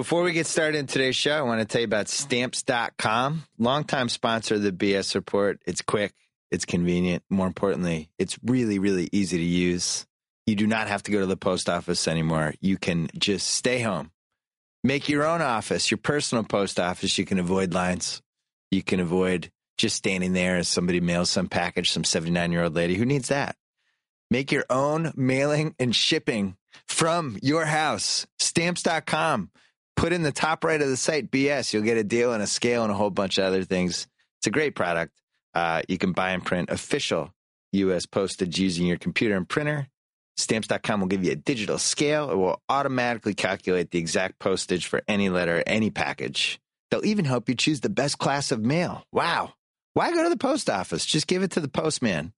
Before we get started in today's show, I want to tell you about stamps.com, longtime sponsor of the BS report. It's quick, it's convenient. More importantly, it's really, really easy to use. You do not have to go to the post office anymore. You can just stay home, make your own office, your personal post office. You can avoid lines. You can avoid just standing there as somebody mails some package, some 79 year old lady. Who needs that? Make your own mailing and shipping from your house. Stamps.com put in the top right of the site BS. You'll get a deal and a scale and a whole bunch of other things. It's a great product. Uh, you can buy and print official U.S. postage using your computer and printer. Stamps.com will give you a digital scale. It will automatically calculate the exact postage for any letter, any package. They'll even help you choose the best class of mail. Wow. Why go to the post office? Just give it to the postman.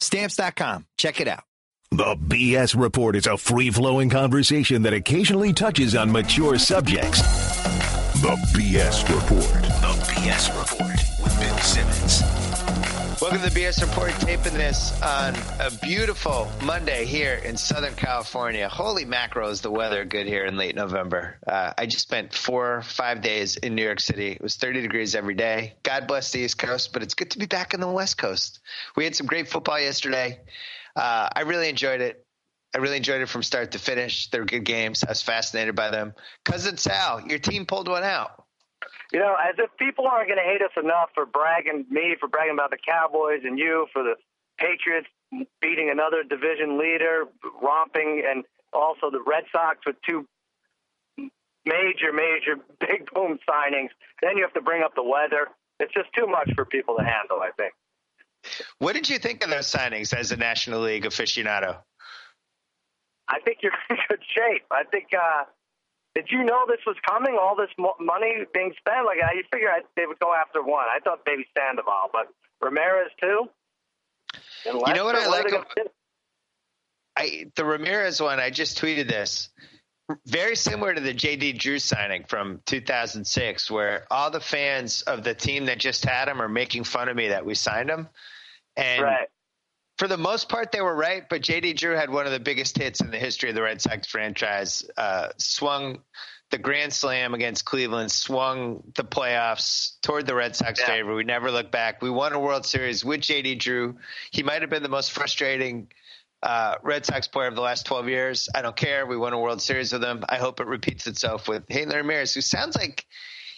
Stamps.com. Check it out. The BS Report is a free flowing conversation that occasionally touches on mature subjects. The BS Report. The BS Report with Bill Simmons. Welcome to the BS Report, taping this on a beautiful Monday here in Southern California. Holy mackerel, is the weather good here in late November. Uh, I just spent four, five days in New York City. It was 30 degrees every day. God bless the East Coast, but it's good to be back in the West Coast. We had some great football yesterday. Uh, I really enjoyed it. I really enjoyed it from start to finish. They're good games. I was fascinated by them. Cousin Sal, your team pulled one out. You know, as if people aren't going to hate us enough for bragging, me for bragging about the Cowboys and you for the Patriots beating another division leader, romping, and also the Red Sox with two major, major big boom signings. Then you have to bring up the weather. It's just too much for people to handle, I think. What did you think of those signings as a National League aficionado? I think you're in good shape. I think. uh Did you know this was coming? All this mo- money being spent? Like I, you figure I, they would go after one. I thought maybe Sandoval, but Ramirez too. You know what I like are they ab- gonna do? I the Ramirez one. I just tweeted this. Very similar to the JD Drew signing from 2006, where all the fans of the team that just had him are making fun of me that we signed him. And Right. for the most part, they were right. But JD Drew had one of the biggest hits in the history of the Red Sox franchise. Uh, swung the grand slam against Cleveland, swung the playoffs toward the Red Sox Yeah. favor. We never looked back. We won a World Series with JD Drew. He might have been the most frustrating uh, Red Sox player of the last 12 years. I don't care. We won a World Series with him. I hope it repeats itself with Hanley Ramirez, who sounds like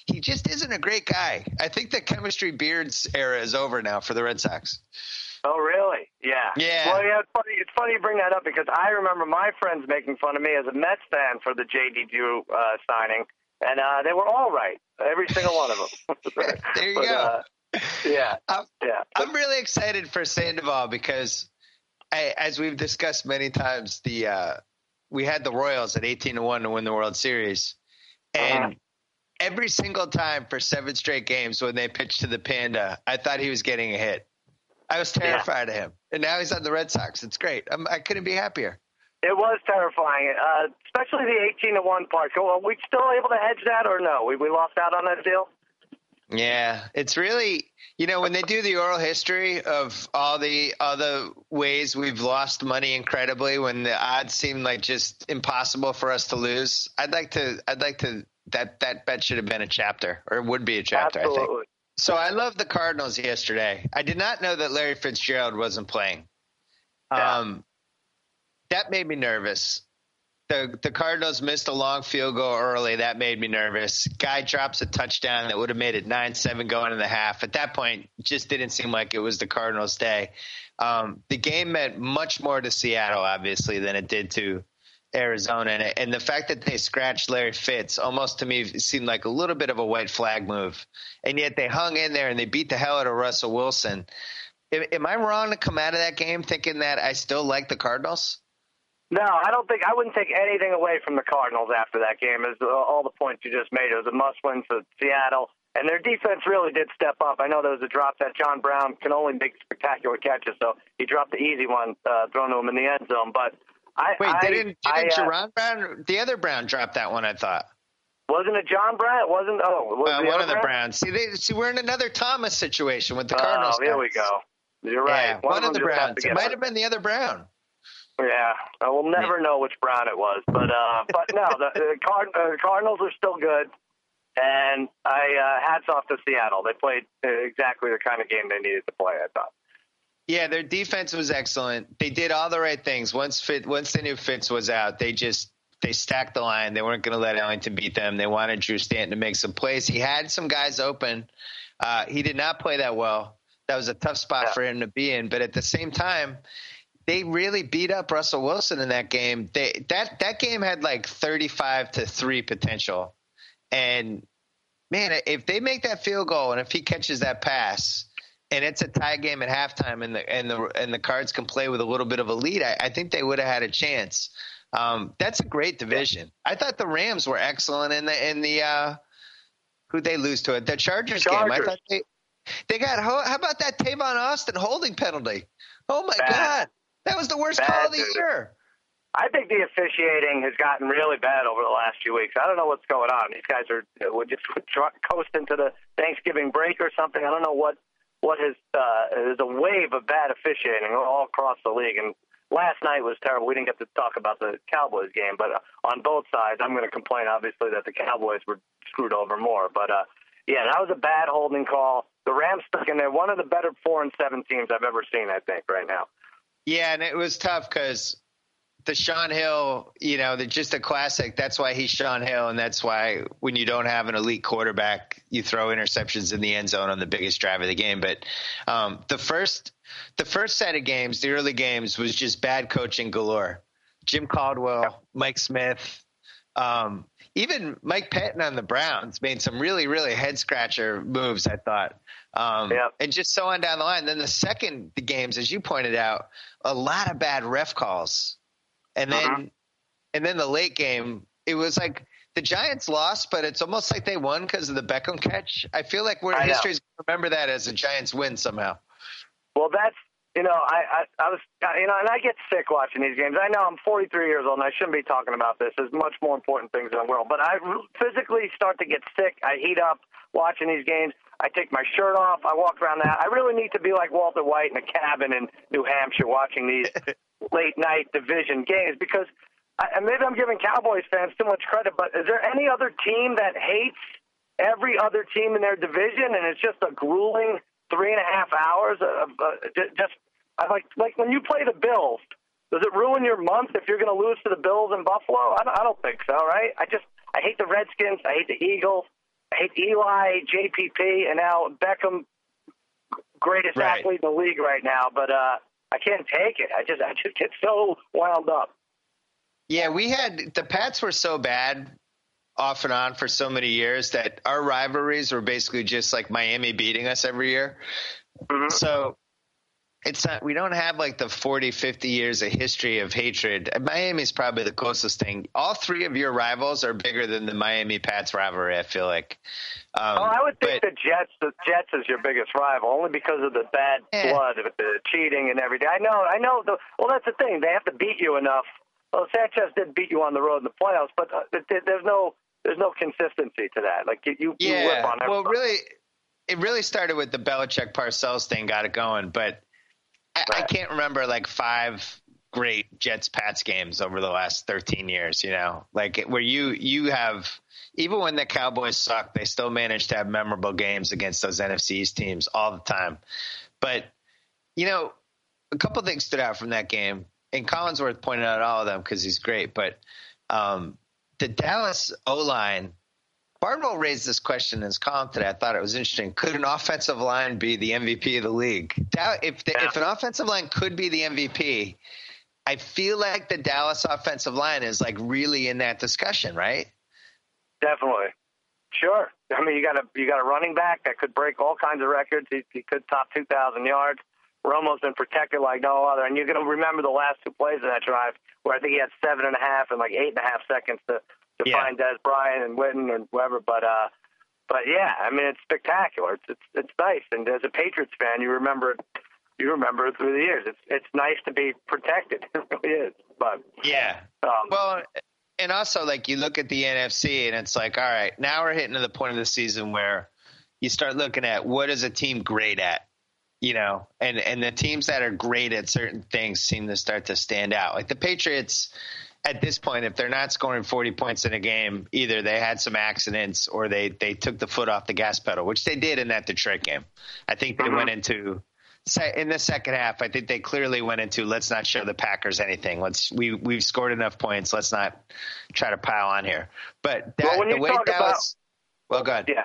he just isn't a great guy. I think the chemistry beards era is over now for the Red Sox. Oh, really? Yeah. Yeah. Well, yeah. It's funny, it's funny you bring that up because I remember my friends making fun of me as a Mets fan for the JD Drew uh, signing, and uh, they were all right, every single one of them. There you But, go. Uh, yeah. I'm- Yeah. I'm really excited for Sandoval because, I, as we've discussed many times, the uh, we had the Royals at 18 to one to win the World Series, and Uh-huh. every single time for seven straight games when they pitched to the Panda, I thought he was getting a hit. I was terrified of him, and now he's on the Red Sox. It's great. I'm, I couldn't be happier. It was terrifying, uh, especially the 18 to 1 part. So, Are we still able to hedge that or no? We, we lost out on that deal? Yeah, it's really you know when they do the oral history of all the other ways we've lost money incredibly when the odds seem like just impossible for us to lose. I'd like to I'd like to that that bet should have been a chapter or it would be a chapter I think. Absolutely. So I love the Cardinals yesterday. I did not know that Larry Fitzgerald wasn't playing. Yeah. Um that made me nervous. The the Cardinals missed a long field goal early. That made me nervous. Guy drops a touchdown that would have made it nine seven going in the half. At that point, just didn't seem like it was the Cardinals' day. Um, the game meant much more to Seattle, obviously, than it did to Arizona, and, and the fact that they scratched Larry Fitz almost to me seemed like a little bit of a white flag move, and yet they hung in there and they beat the hell out of Russell Wilson. Am, am I wrong to come out of that game thinking that I still like the Cardinals? No, I don't think I wouldn't take anything away from the Cardinals after that game. Uh, all the points you just made. It was a must-win for Seattle, and their defense really did step up. I know there was a drop that John Brown can only make spectacular catches, so he dropped the easy one uh, thrown to him in the end zone. But I Wait, I, didn't, didn't uh, Brown, the other Brown, drop that one? I thought. wasn't it John Brown? It wasn't. Oh, was Uh, one of the Brown? Browns. See, they, see, we're in another Thomas situation with the Cardinals. Oh, Cardinals. here we go. You're right. Yeah, one, of them the Browns. It might have been the other Brown. Yeah, I will never know which Brown it was, but uh, but no, the, the Card- uh, Cardinals are still good, and I uh, hats off to Seattle. They played exactly the kind of game they needed to play. I thought. Yeah, their defense was excellent. They did all the right things. Once Fit, once they knew Fitz was out, they just they stacked the line. They weren't going to let Ellington beat them. They wanted Drew Stanton to make some plays. He had some guys open. Uh, he did not play that well. That was a tough spot yeah. for him to be in. But at the same time, they really beat up Russell Wilson in that game. They that that game had like thirty five to three potential, and man, if they make that field goal and if he catches that pass, and it's a tie game at halftime, and the and the and the Cards can play with a little bit of a lead, I, I think they would have had a chance. Um, that's a great division. I thought the Rams were excellent in the in the uh, who they lose to it the Chargers, Chargers. game. I thought they they got how about that Tavon Austin holding penalty? Oh my Bad. god, that was the worst Bad, call of the dude. year. I think the officiating has gotten really bad over the last few weeks. I don't know what's going on. These guys are would just coast into the Thanksgiving break or something. I don't know what what is uh, there's a wave of bad officiating all across the league. And last night was terrible. We didn't get to talk about the Cowboys game, but on both sides, I'm going to complain obviously that the Cowboys were screwed over more. But uh, yeah, that was a bad holding call. The Rams stuck in there. One of the better four and seven teams I've ever seen. I think right now. Yeah, and it was tough because the Shaun Hill, you know, they're just a classic. That's why he's Shaun Hill, and that's why when you don't have an elite quarterback, you throw interceptions in the end zone on the biggest drive of the game. But um, the first, the first set of games, the early games, was just bad coaching galore. Jim Caldwell, Mike Smith, um, even Mike Pettine on the Browns made some really, really head scratcher moves. I thought, um, yeah. and just so on down the line. Then the second the games, as you pointed out, a lot of bad ref calls. And then, uh-huh. and then the late game, it was like the Giants lost, but it's almost like they won because of the Beckham catch. I feel like we're history's remember that as a Giants win somehow. Well, that's you know, I, I I was you know, and I get sick watching these games. I know I'm 43 years old and I shouldn't be talking about this. There's much more important things in the world, but I physically start to get sick. I heat up watching these games. I take my shirt off. I walk around that. I really need to be like Walter White in a cabin in New Hampshire watching these late night division games because I, and maybe I'm giving Cowboys fans too much credit, but is there any other team that hates every other team in their division and it's just a grueling three and a half hours of uh, just I like like when you play the Bills. Does it ruin your month if you're going to lose to the Bills in Buffalo? I don't, I don't think so, right? I just I hate the Redskins. I hate the Eagles. Eli, JPP, and now Beckham, greatest Right. athlete in the league right now. But uh, I can't take it. I just I just get so wound up. Yeah, we had the Pats were so bad off and on for so many years that our rivalries were basically just like Miami beating us every year. Mhm. So it's not we don't have like the 40 50 years of history of hatred miami's probably the closest thing all three of your rivals are bigger than the miami pats rivalry i feel like um, Oh, I would think but- the Jets. The Jets is your biggest rival, only because of the bad Yeah. blood, the cheating and everything. I know, I know. The, well, that's the thing. They have to beat you enough. Well, Sanchez did beat you on the road in the playoffs, but uh, there's no there's no consistency to that. Like you, you, you whip Yeah. on Well, really, it really started with the Belichick Parcells thing, got it going. But I, I can't remember like five great Jets Pats games over the last 13 years. You know, like where you you have even when the Cowboys suck, they still manage to have memorable games against those NFC East teams all the time. But you know, a couple things stood out from that game, and Collinsworth pointed out all of them because he's great. But um, the Dallas O line. Barnwell raised this question in his column today. I thought it was interesting. Could an offensive line be the MVP of the league? If the, Yeah. if an offensive line could be the MVP, I feel like the Dallas offensive line is like really in that discussion, right? Definitely. Sure. I mean, you got a you got a running back that could break all kinds of records. He, he could top 2,000 yards. Romo's been protected like no other. And you're going to remember the last two plays of that drive where I think he had seven and a half and like eight and a half seconds to, to Yeah. find Dez Bryant and Witten and whoever. But uh, but yeah, I mean, it's spectacular. It's it's it's nice. And as a Patriots fan, you remember it. You remember it through the years. It's it's nice to be protected. It really is. But Yeah. um, Well, and also like you look at the NFC and it's like, all right, now we're hitting to the point of the season where you start looking at what is a team great at. you know, and and the teams that are great at certain things seem to start to stand out. Like the Patriots at this point, if they're not scoring 40 points in a game, either they had some accidents or they, they took the foot off the gas pedal, which they did in that Detroit game. I think they mm-hmm. went into in the second half. I think they clearly went into let's not show the Packers anything. Let's we we've scored enough points. Let's not try to pile on here. But that, well, the way Dallas, about, well, go ahead. Yeah.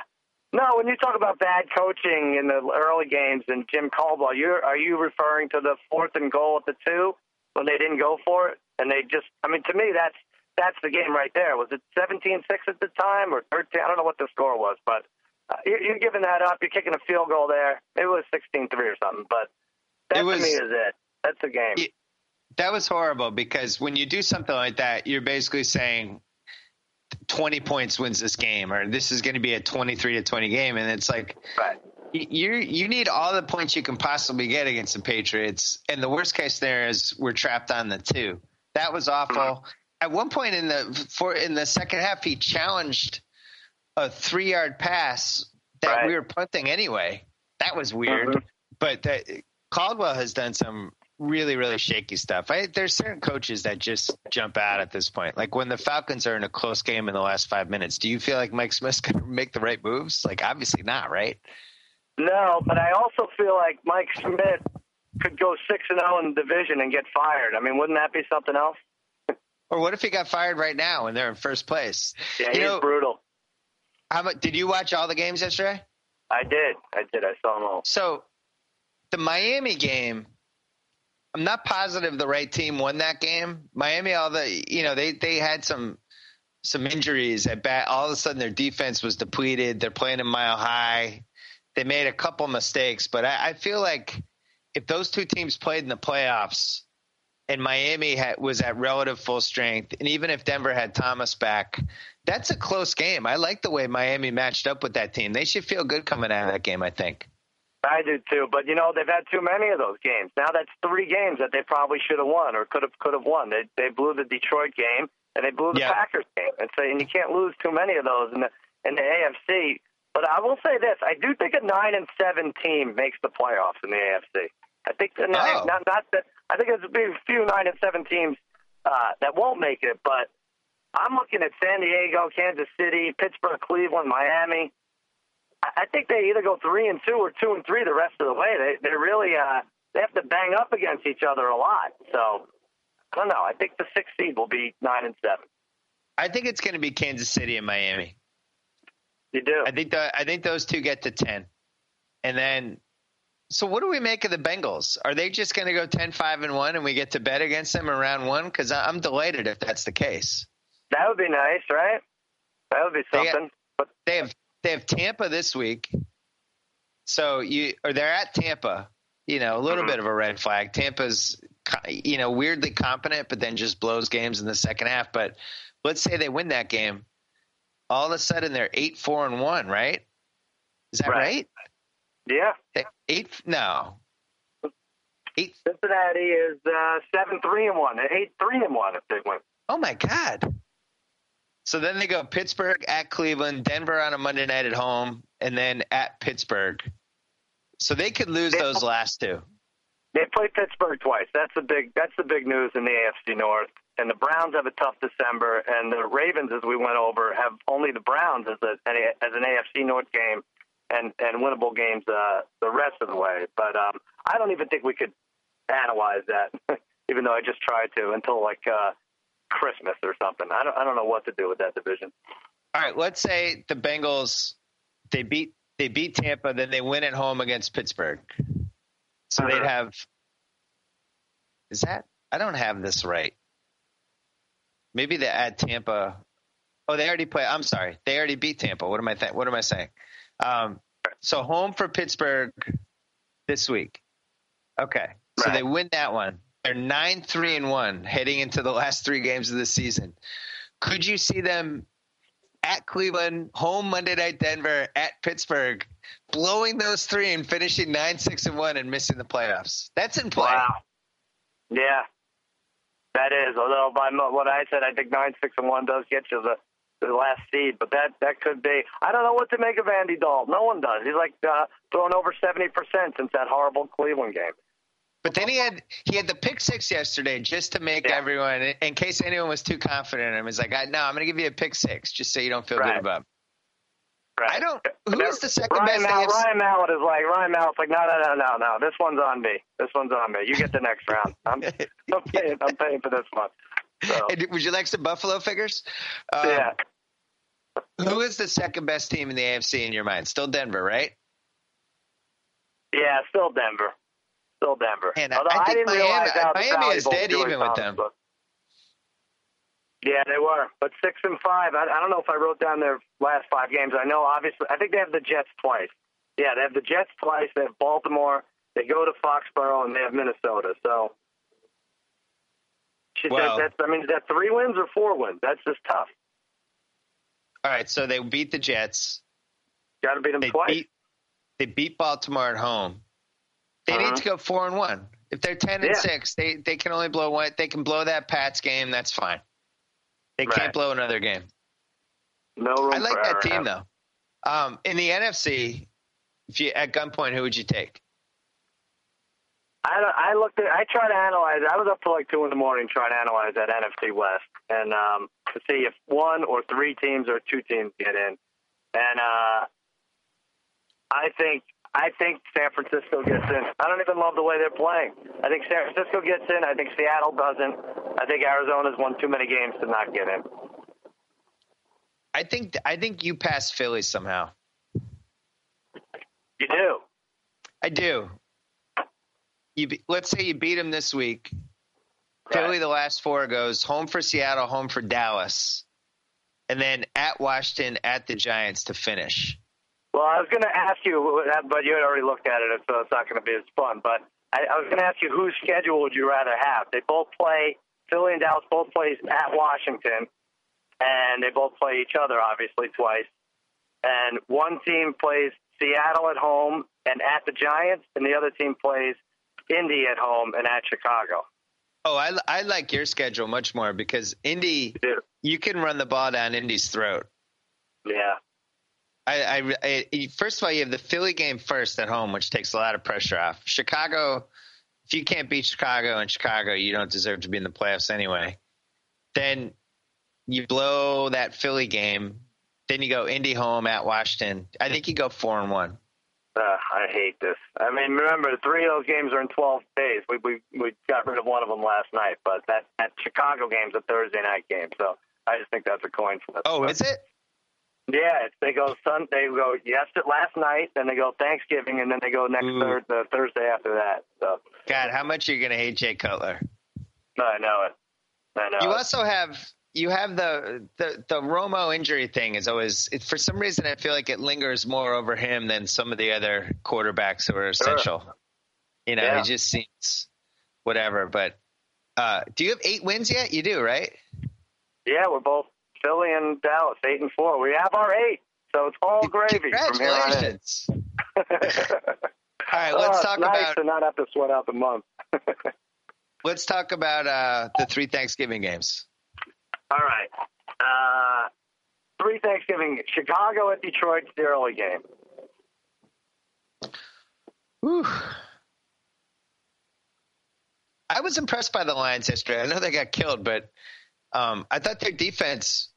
No, when you talk about bad coaching in the early games and Jim Caldwell, you are you referring to the fourth and goal at the two when they didn't go for it? and they just I mean to me that's that's the game right there. Was it 17-6 at the time or 13? I don't know what the score was, but uh, you're, you're giving that up. You're kicking a field goal there. It was 16-3 or something, but that was, to me is it. That's the game. It, that was horrible because when you do something like that, you're basically saying 20 points wins this game or this is going to be a 23 to 20 game and it's like right. You you need all the points you can possibly get against the Patriots and the worst case there is we're trapped on the two. That was awful. At one point in the for in the second half, he challenged a three yard pass that right. we were punting anyway. That was weird. Mm-hmm. But that, Caldwell has done some really really shaky stuff. I, there's certain coaches that just jump out at this point. Like when the Falcons are in a close game in the last five minutes, do you feel like Mike Smith's going to make the right moves? Like obviously not, right? No, but I also feel like Mike Smith could go six and zero oh in the division and get fired. I mean, wouldn't that be something else? Or what if he got fired right now and they're in first place? Yeah, he's know, brutal. How? Did you watch all the games yesterday? I did. I did. I saw them all. So, the Miami game. I'm not positive the right team won that game. Miami, all the you know, they they had some some injuries at bat. All of a sudden, their defense was depleted. They're playing a mile high. They made a couple mistakes, but I, I feel like if those two teams played in the playoffs and Miami had, was at relative full strength, and even if Denver had Thomas back, that's a close game. I like the way Miami matched up with that team. They should feel good coming out of that game. I think. I do too, but you know they've had too many of those games. Now that's three games that they probably should have won or could have could have won. They they blew the Detroit game and they blew the Packers game, and so and you can't lose too many of those And the in the AFC. But I will say this: I do think a nine and seven team makes the playoffs in the AFC. I think the nine, oh. not not that I think there's a few nine and seven teams uh, that won't make it, but I'm looking at San Diego, Kansas City, Pittsburgh, Cleveland, Miami. I, I think they either go three and two or two and three the rest of the way. They they really uh, they have to bang up against each other a lot. So I don't know. I think the sixth seed will be nine and seven. I think it's going to be Kansas City and Miami. You do. I think the, I think those two get to ten, and then so what do we make of the Bengals? Are they just going to go 10-5 and 1 and we get to bet against them in round 1 cuz I'm delighted if that's the case. That would be nice, right? That would be something. They have, they have they have Tampa this week. So you or they're at Tampa, you know, a little mm-hmm. bit of a red flag. Tampa's you know, weirdly competent but then just blows games in the second half, but let's say they win that game. All of a sudden they're 8-4 and 1, right? Is that right? right? Yeah. Eight? No. Eight. Cincinnati is uh, seven three and one. Eight three and one if they win. Oh my God. So then they go Pittsburgh at Cleveland, Denver on a Monday night at home, and then at Pittsburgh. So they could lose they, those last two. They play Pittsburgh twice. That's the big. That's the big news in the AFC North. And the Browns have a tough December, and the Ravens, as we went over, have only the Browns as a as an AFC North game and and winnable games uh, the rest of the way. But um, I don't even think we could analyze that, even though I just tried to until like uh, Christmas or something. I don't I don't know what to do with that division. All right, let's say the Bengals they beat they beat Tampa, then they win at home against Pittsburgh. So uh-huh. they'd have is that I don't have this right. Maybe they add Tampa. Oh, they already play. I'm sorry, they already beat Tampa. What am I th- What am I saying? Um, so home for Pittsburgh this week. Okay, so right. they win that one. They're nine three and one heading into the last three games of the season. Could you see them at Cleveland, home Monday night Denver, at Pittsburgh, blowing those three and finishing nine six and one and missing the playoffs? That's in play. Wow. Yeah, that is. Although by what I said, I think nine six and one does get you the the last seed, but that that could be. I don't know what to make of Andy Dalton. No one does. He's like uh, throwing over seventy percent since that horrible Cleveland game. But then he had he had the pick six yesterday just to make Yeah. everyone, in case anyone was too confident in him, he's like, "No, I'm going to give you a pick six just so you don't feel Right. good about." it." Right. I don't. Who is the second Ryan, best? AFC? Ryan Mallett is like Ryan Mallett's like no no no no no. This one's on me. This one's on me. You get the next round. I'm, I'm paying. I'm paying for this one. So Hey, Would you like some Buffalo figures? Um, yeah. Who is the second best team in the AFC in your mind? Still Denver, right? Yeah, still Denver. Still Denver. Man, I- Although I didn't Miami- realize Miami is dead even with them. Yeah, they were. But six and five. I, I don't know if I wrote down their last five games. I know, obviously, I think they have the Jets twice. Yeah, they have the Jets twice. They have Baltimore. They go to Foxborough, and they have Minnesota. So, Shit, that- Wow. that's. I mean, is that three wins or four wins? That's just tough. All right, so they beat the Jets. Got to beat them They twice. beat they beat Baltimore at home. They Uh-huh. need to go four and one. If they're ten and Yeah. six, they they can only blow one. They can blow that Pats game. That's fine. They Right. can't blow another game. no room I like that team though. Um, in the NFC, if you at gunpoint, who would you take? I, I looked at, I tried to analyze. I was up till like two in the morning trying to analyze that NFC West and um, to see if one or three teams or two teams get in. And uh, I think I think San Francisco gets in. I don't even love the way they're playing. I think San Francisco gets in. I think Seattle doesn't. I think Arizona's won too many games to not get in. I think I think you pass Philly somehow. You do. I do. You be, let's say you beat them this week. Right. Philly, the last four goes home for Seattle, home for Dallas, and then at Washington, at the Giants to finish. Well, I was going to ask you, uh, but you had already looked at it, so it's not going to be as fun. But I, I was going to ask you, whose schedule would you rather have? They both play Philly and Dallas both plays at Washington, and they both play each other obviously twice. And one team plays Seattle at home and at the Giants, and the other team plays Indy at home and at Chicago. Oh, I, I like your schedule much more because Indy, Yeah. you can run the ball down Indy's throat. Yeah. I, I, I first of all, you have the Philly game first at home, which takes a lot of pressure off. Chicago, if you can't beat Chicago in Chicago, you don't deserve to be in the playoffs anyway. Then you blow that Philly game. Then you go Indy home at Washington. I think you go four and one. Uh, I hate this. I mean, remember, three of those games are in 12 days. We we we got rid of one of them last night, but that that Chicago game's a Thursday night game, so I just think that's a coin flip. Oh, is it? Yeah, they go Sun. They go yes last night, then they go Thanksgiving, and then they go next thir- the Thursday after that. So God, how much are you going to hate Jay Cutler? I know it. I know. You it. also have you have the the the Romo injury thing is always it, for some reason I feel like it lingers more over him than some of the other quarterbacks who are essential. You know, Yeah. he just seems whatever. But uh, do you have eight wins yet? You do, right? Yeah, we're both Philly and Dallas, eight and four. We have our eight, so it's all gravy from here on in. All right, let's Oh, talk nice about to not have to sweat out the month. let's talk about uh, the three Thanksgiving games. All right. Uh, three Thanksgiving. Chicago at Detroit's the early game. Whew. I was impressed by the Lions yesterday. I know they got killed, but um, I thought their defense.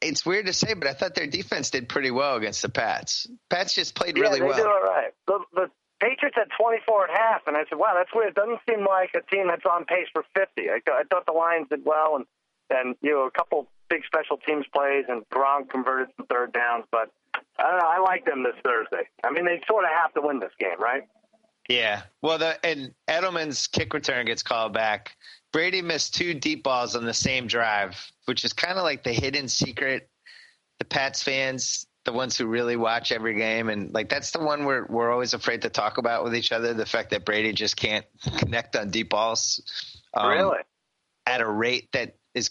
It's weird to say, but I thought their defense did pretty well against the Pats. Pats just played really yeah, they well. do all right. The, the Patriots had 24 at half, and I said, wow, that's weird. It doesn't seem like a team that's on pace for 50. I, I thought the Lions did well, and, and you know, a couple big special teams plays, and Gronk converted some third downs, but I don't know. I like them this Thursday. I mean, they sort of have to win this game, right? Yeah. Well, the and Edelman's kick return gets called back. Brady missed two deep balls on the same drive, which is kind of like the hidden secret. The Pats fans, the ones who really watch every game, and like that's the one we're we're always afraid to talk about with each other. The fact that Brady just can't connect on deep balls, um, really? at a rate that is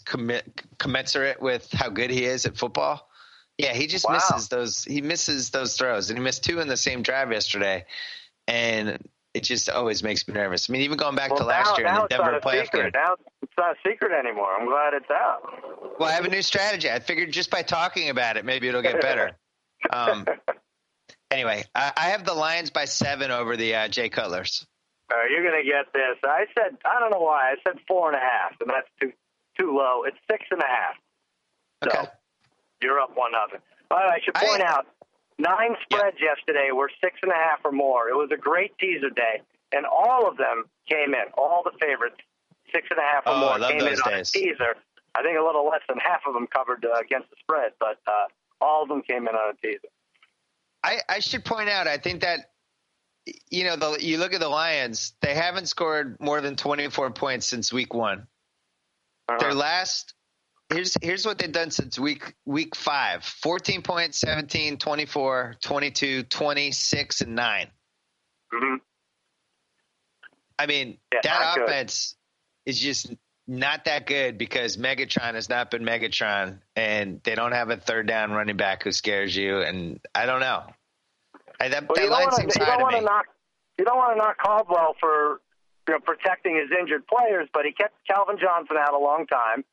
commensurate with how good he is at football. Yeah, he just Wow. misses those. He misses those throws, and he missed two in the same drive yesterday, and it just always makes me nervous. I mean, even going back to last now, year in the Denver playoff game. Now it's not a secret anymore. I'm glad it's out. Well, I have a new strategy. I figured just by talking about it, maybe it'll get better. Um, anyway, I, I have the Lions by seven over the uh, Jay Cutlers. Uh, you're gonna get this. I said I don't know why. I said four and a half, and that's too too low. It's six and a half. So Okay. you're up one nothing. But I should point I- out nine spreads yesterday were six and a half or more. It was a great teaser day, and all of them came in. All the favorites, six and a half or Oh, more, I came in those on a teaser. I think a little less than half of them covered uh, against the spread, but uh, all of them came in on a teaser. I, I should point out, I think that you know, the, you look at the Lions; they haven't scored more than 24 points since week one. Uh-huh. Their last here's here's what they've done since week week five. 14 points 17 24 22 26 and 9 Mhm. i mean Yeah, that not good. offense is just not that good because megatron has not been megatron and they don't have a third down running back who scares you and i don't know. I, that, Well, that you don't line want seems to you high don't want to me. knock you don't want to knock Caldwell for you know protecting his injured players, but he kept Calvin Johnson out a long time,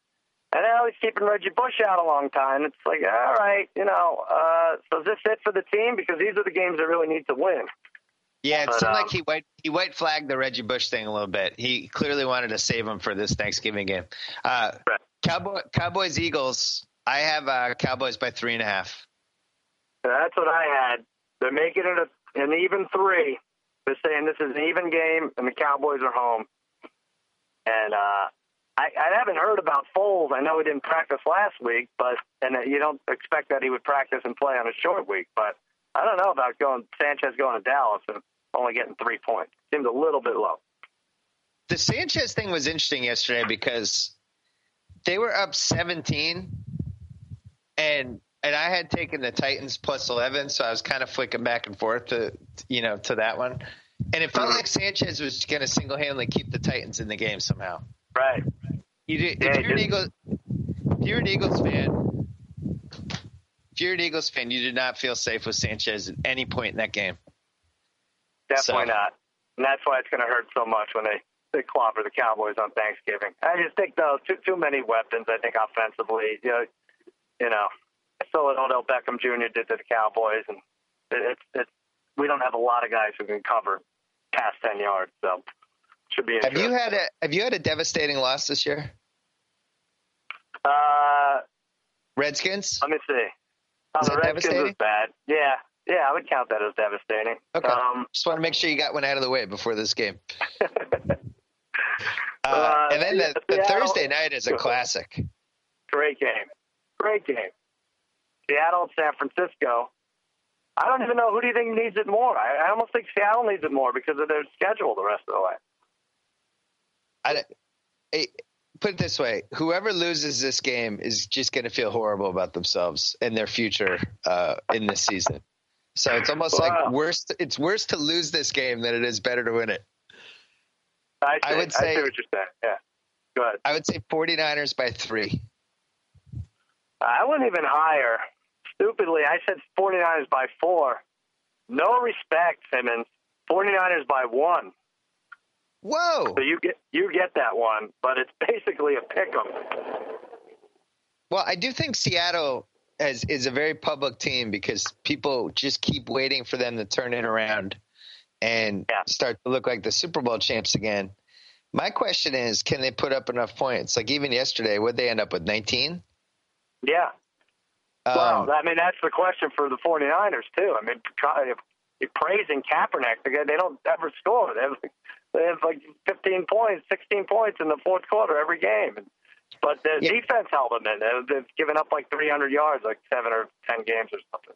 and now he's keeping Reggie Bush out a long time. It's like all right, you know, uh, so is this it for the team because these are the games that really need to win. Yeah, it But, seemed um, like he white he white flagged the Reggie Bush thing a little bit. He clearly wanted to save him for this Thanksgiving game. Uh, Right. Cowboy Cowboys Eagles. I have uh, Cowboys by three and a half. That's what I had. They're making it a, an even three. They're saying this is an even game, and the Cowboys are home. And uh, I, I haven't heard about Foles. I know he didn't practice last week, but and uh, you don't expect that he would practice and play on a short week. But I don't know about going Sanchez going to Dallas and only getting three points. Seems a little bit low. The Sanchez thing was interesting yesterday because they were up 17, and and I had taken the Titans plus 11, so I was kind of flicking back and forth to you know to that one, and it felt like Sanchez was going to single handedly keep the Titans in the game somehow. Right. You did, Yeah, if you're an. Eagles, if you're an Eagles fan, if you're an Eagles fan, you did not feel safe with Sanchez at any point in that game. Definitely So- not. And that's why it's going to hurt so much when they they clobber the Cowboys on Thanksgiving. I just think though too too many weapons. I think offensively, you know, you know, I saw what Odell Beckham Jr. did to the Cowboys, and it's it's we don't have a lot of guys who can cover past ten yards, so should be. Have you had a Have you had a devastating loss this year? Uh, Redskins. let me see. Oh, Is the Redskins was bad. Yeah, yeah, I would count that as devastating. Okay. Um, Just want to make sure you got one out of the way before this game. Uh, Uh, and then the, the Seattle- Thursday night is a classic. Great game. Great game. Seattle, and San Francisco. I don't even know who do you think needs it more. I, I almost think Seattle needs it more because of their schedule the rest of the way. I, eh, put it this way: whoever loses this game is just going to feel horrible about themselves and their future uh, in this season. So it's almost Wow. like worse. It's worse to lose this game than it is better to win it. I, I would say- I see what you're saying. Yeah. Go ahead. I would say 49ers by three. I went even higher. Stupidly, I said 49ers by four. No respect, Simmons. 49ers by one. Whoa! So you get you get that one, but it's basically a pick 'em. Well, I do think Seattle has, is a very public team because people just keep waiting for them to turn it around and Yeah. start to look like the Super Bowl champs again. My question is, can they put up enough points? Like even yesterday, would they end up with 19? Yeah. Um, Well, I mean, that's the question for the 49ers, too. I mean, if praising Kaepernick, they don't ever score. They have, they have like 15 points, 16 points in the fourth quarter every game. But the Yeah. defense held them in. They've- given up like 300 yards, like seven or 10 games or something.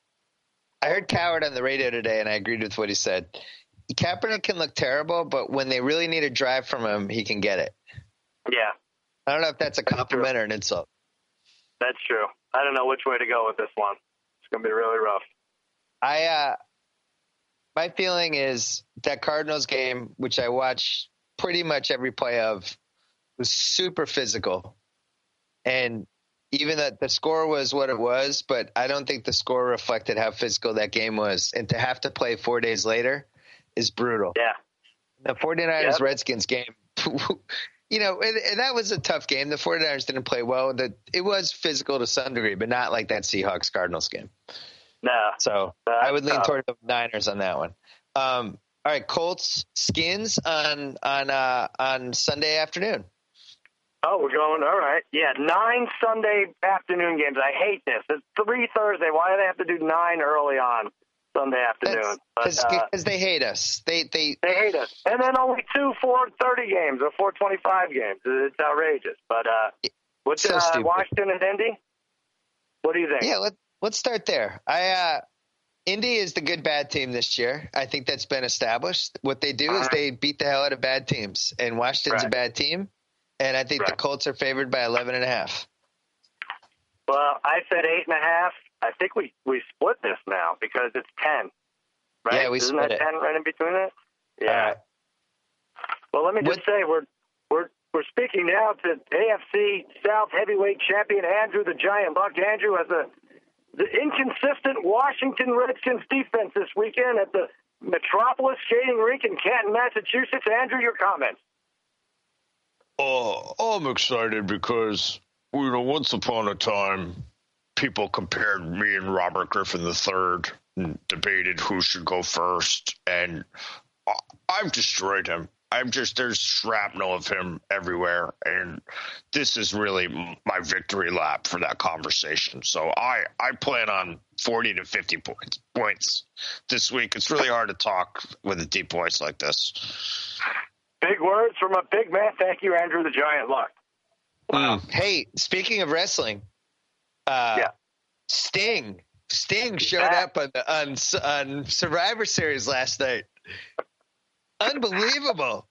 I heard Cowherd on the radio today, and I agreed with what he said. Kaepernick can look terrible, but when they really need a drive from him, he can get it. Yeah, I don't know if that's a compliment or an insult. that's true. I don't know which way to go with this one. It's going to be really rough. I uh my feeling is that Cardinals game, which I watched pretty much every play of, was super physical. And even that the score was what it was, but I don't think the score reflected how physical that game was. And to have to play four days later is brutal. Yeah. The 49ers Yep. Redskins game, you know, and, and that was a tough game. The 49ers didn't play well. The, it was physical to some degree, but not like that Seahawks Cardinals game. No. So I would lean toward the Niners on that one. Um, all right, Colts skins on on uh, on Sunday afternoon. Oh, we're going. All right. Yeah, nine Sunday afternoon games. I hate this. It's three Thursday. Why do they have to do nine early on Sunday afternoon? Because uh, they hate us. They they they hate us. And then only two four thirty games or four twenty five games. It's outrageous. But uh, what's so uh, Washington and Indy? What do you think? Yeah, let, let's start there. I uh, Indy is the good bad team this year. I think that's been established. What they do uh-huh. is they beat the hell out of bad teams, and Washington's right. a bad team and I think right. the Colts are favored by 11 and a half. Well, I said eight and a half. I think we we split this now because it's ten, right? Yeah, we Isn't split that it. ten right in between it? Yeah. Well, let me just what? say we're we're we're speaking now to AFC South heavyweight champion Andrew the Giant Luck. Andrew has a the inconsistent Washington Redskins defense this weekend at the Metropolis Skating Rink in Canton, Massachusetts. Andrew, your comments. Uh, I'm excited because, you know, once upon a time, people compared me and Robert Griffin III and debated who should go first. And I've destroyed him. I'm just, there's shrapnel of him everywhere. And this is really my victory lap for that conversation. So I, I plan on 40 to 50 points, points this week. It's really hard to talk with a deep voice like this. Big words from a big man. Thank you, Andrew the Giant Luck. Wow. Mm. Hey, speaking of wrestling, uh, yeah. Sting. Sting showed yeah. up on, on on Survivor Series last night. Unbelievable.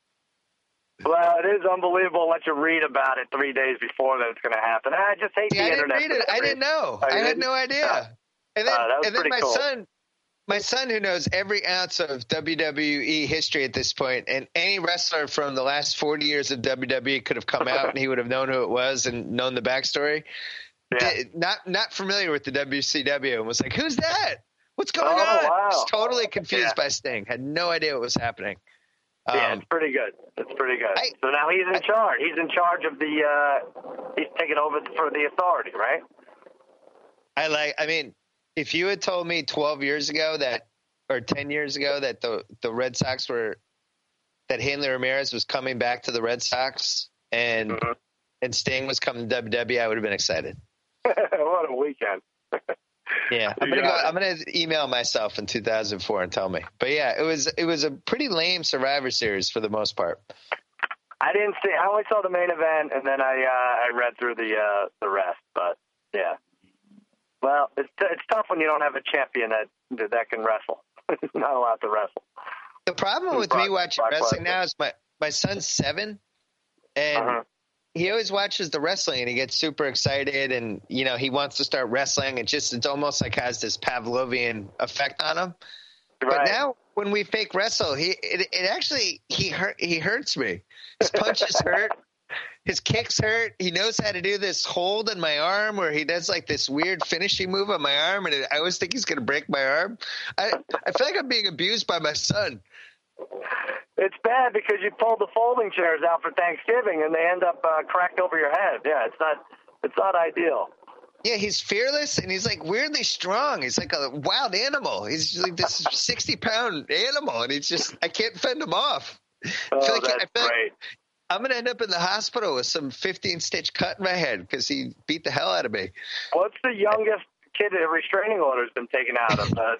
Well, it is unbelievable. Let you read about it three days before that it's going to happen. I just hate the I internet. Didn't read it. I didn't know. Oh, I had no idea. And then, uh, and then my cool. son, my son who knows every ounce of WWE history at this point, and any wrestler from the last 40 years of WWE could have come out and he would have known who it was and known the backstory. Yeah. Not not familiar with the WCW and was like, "Who's that? What's going oh, on?" Wow. Was totally confused yeah. by Sting. Had no idea what was happening. Yeah, um, it's pretty good. It's pretty good. I, so now he's in I, charge. He's in charge of the. Uh, he's taking over for the authority, right? I like. I mean, if you had told me 12 years ago that or 10 years ago that the the Red Sox were that Hanley Ramirez was coming back to the Red Sox and mm-hmm. and Sting was coming to WWE, I would have been excited. what a weekend. Yeah, I'm gonna go. I'm gonna email myself in 2004 and tell me. But yeah, it was it was a pretty lame Survivor Series for the most part. I didn't see. I only saw the main event, and then I uh, I read through the uh, the rest. But yeah, well, it's t- it's tough when you don't have a champion that that can wrestle. not allowed to wrestle. The problem with Brock, me watching Brock wrestling now is my my son's seven, and uh-huh. He always watches the wrestling and he gets super excited and you know he wants to start wrestling. It just it's almost like has this Pavlovian effect on him. Right. But now when we fake wrestle, he it, it actually he hurt he hurts me. His punches hurt his kicks hurt. He knows how to do this hold in my arm where he does like this weird finishing move on my arm, and I always think he's going to break my arm. I I feel like I'm being abused by my son. It's bad because you pulled the folding chairs out for Thanksgiving and they end up uh, cracked over your head. Yeah, it's not it's not ideal. Yeah, he's fearless and he's like weirdly strong. He's like a wild animal. He's like this sixty pound animal, and he's just I can't fend him off. Oh, I feel like, that's I feel great. Like, I'm going to end up in the hospital with some 15 stitch cut in my head because he beat the hell out of me. What's the youngest kid a restraining order has been taken out of? Uh,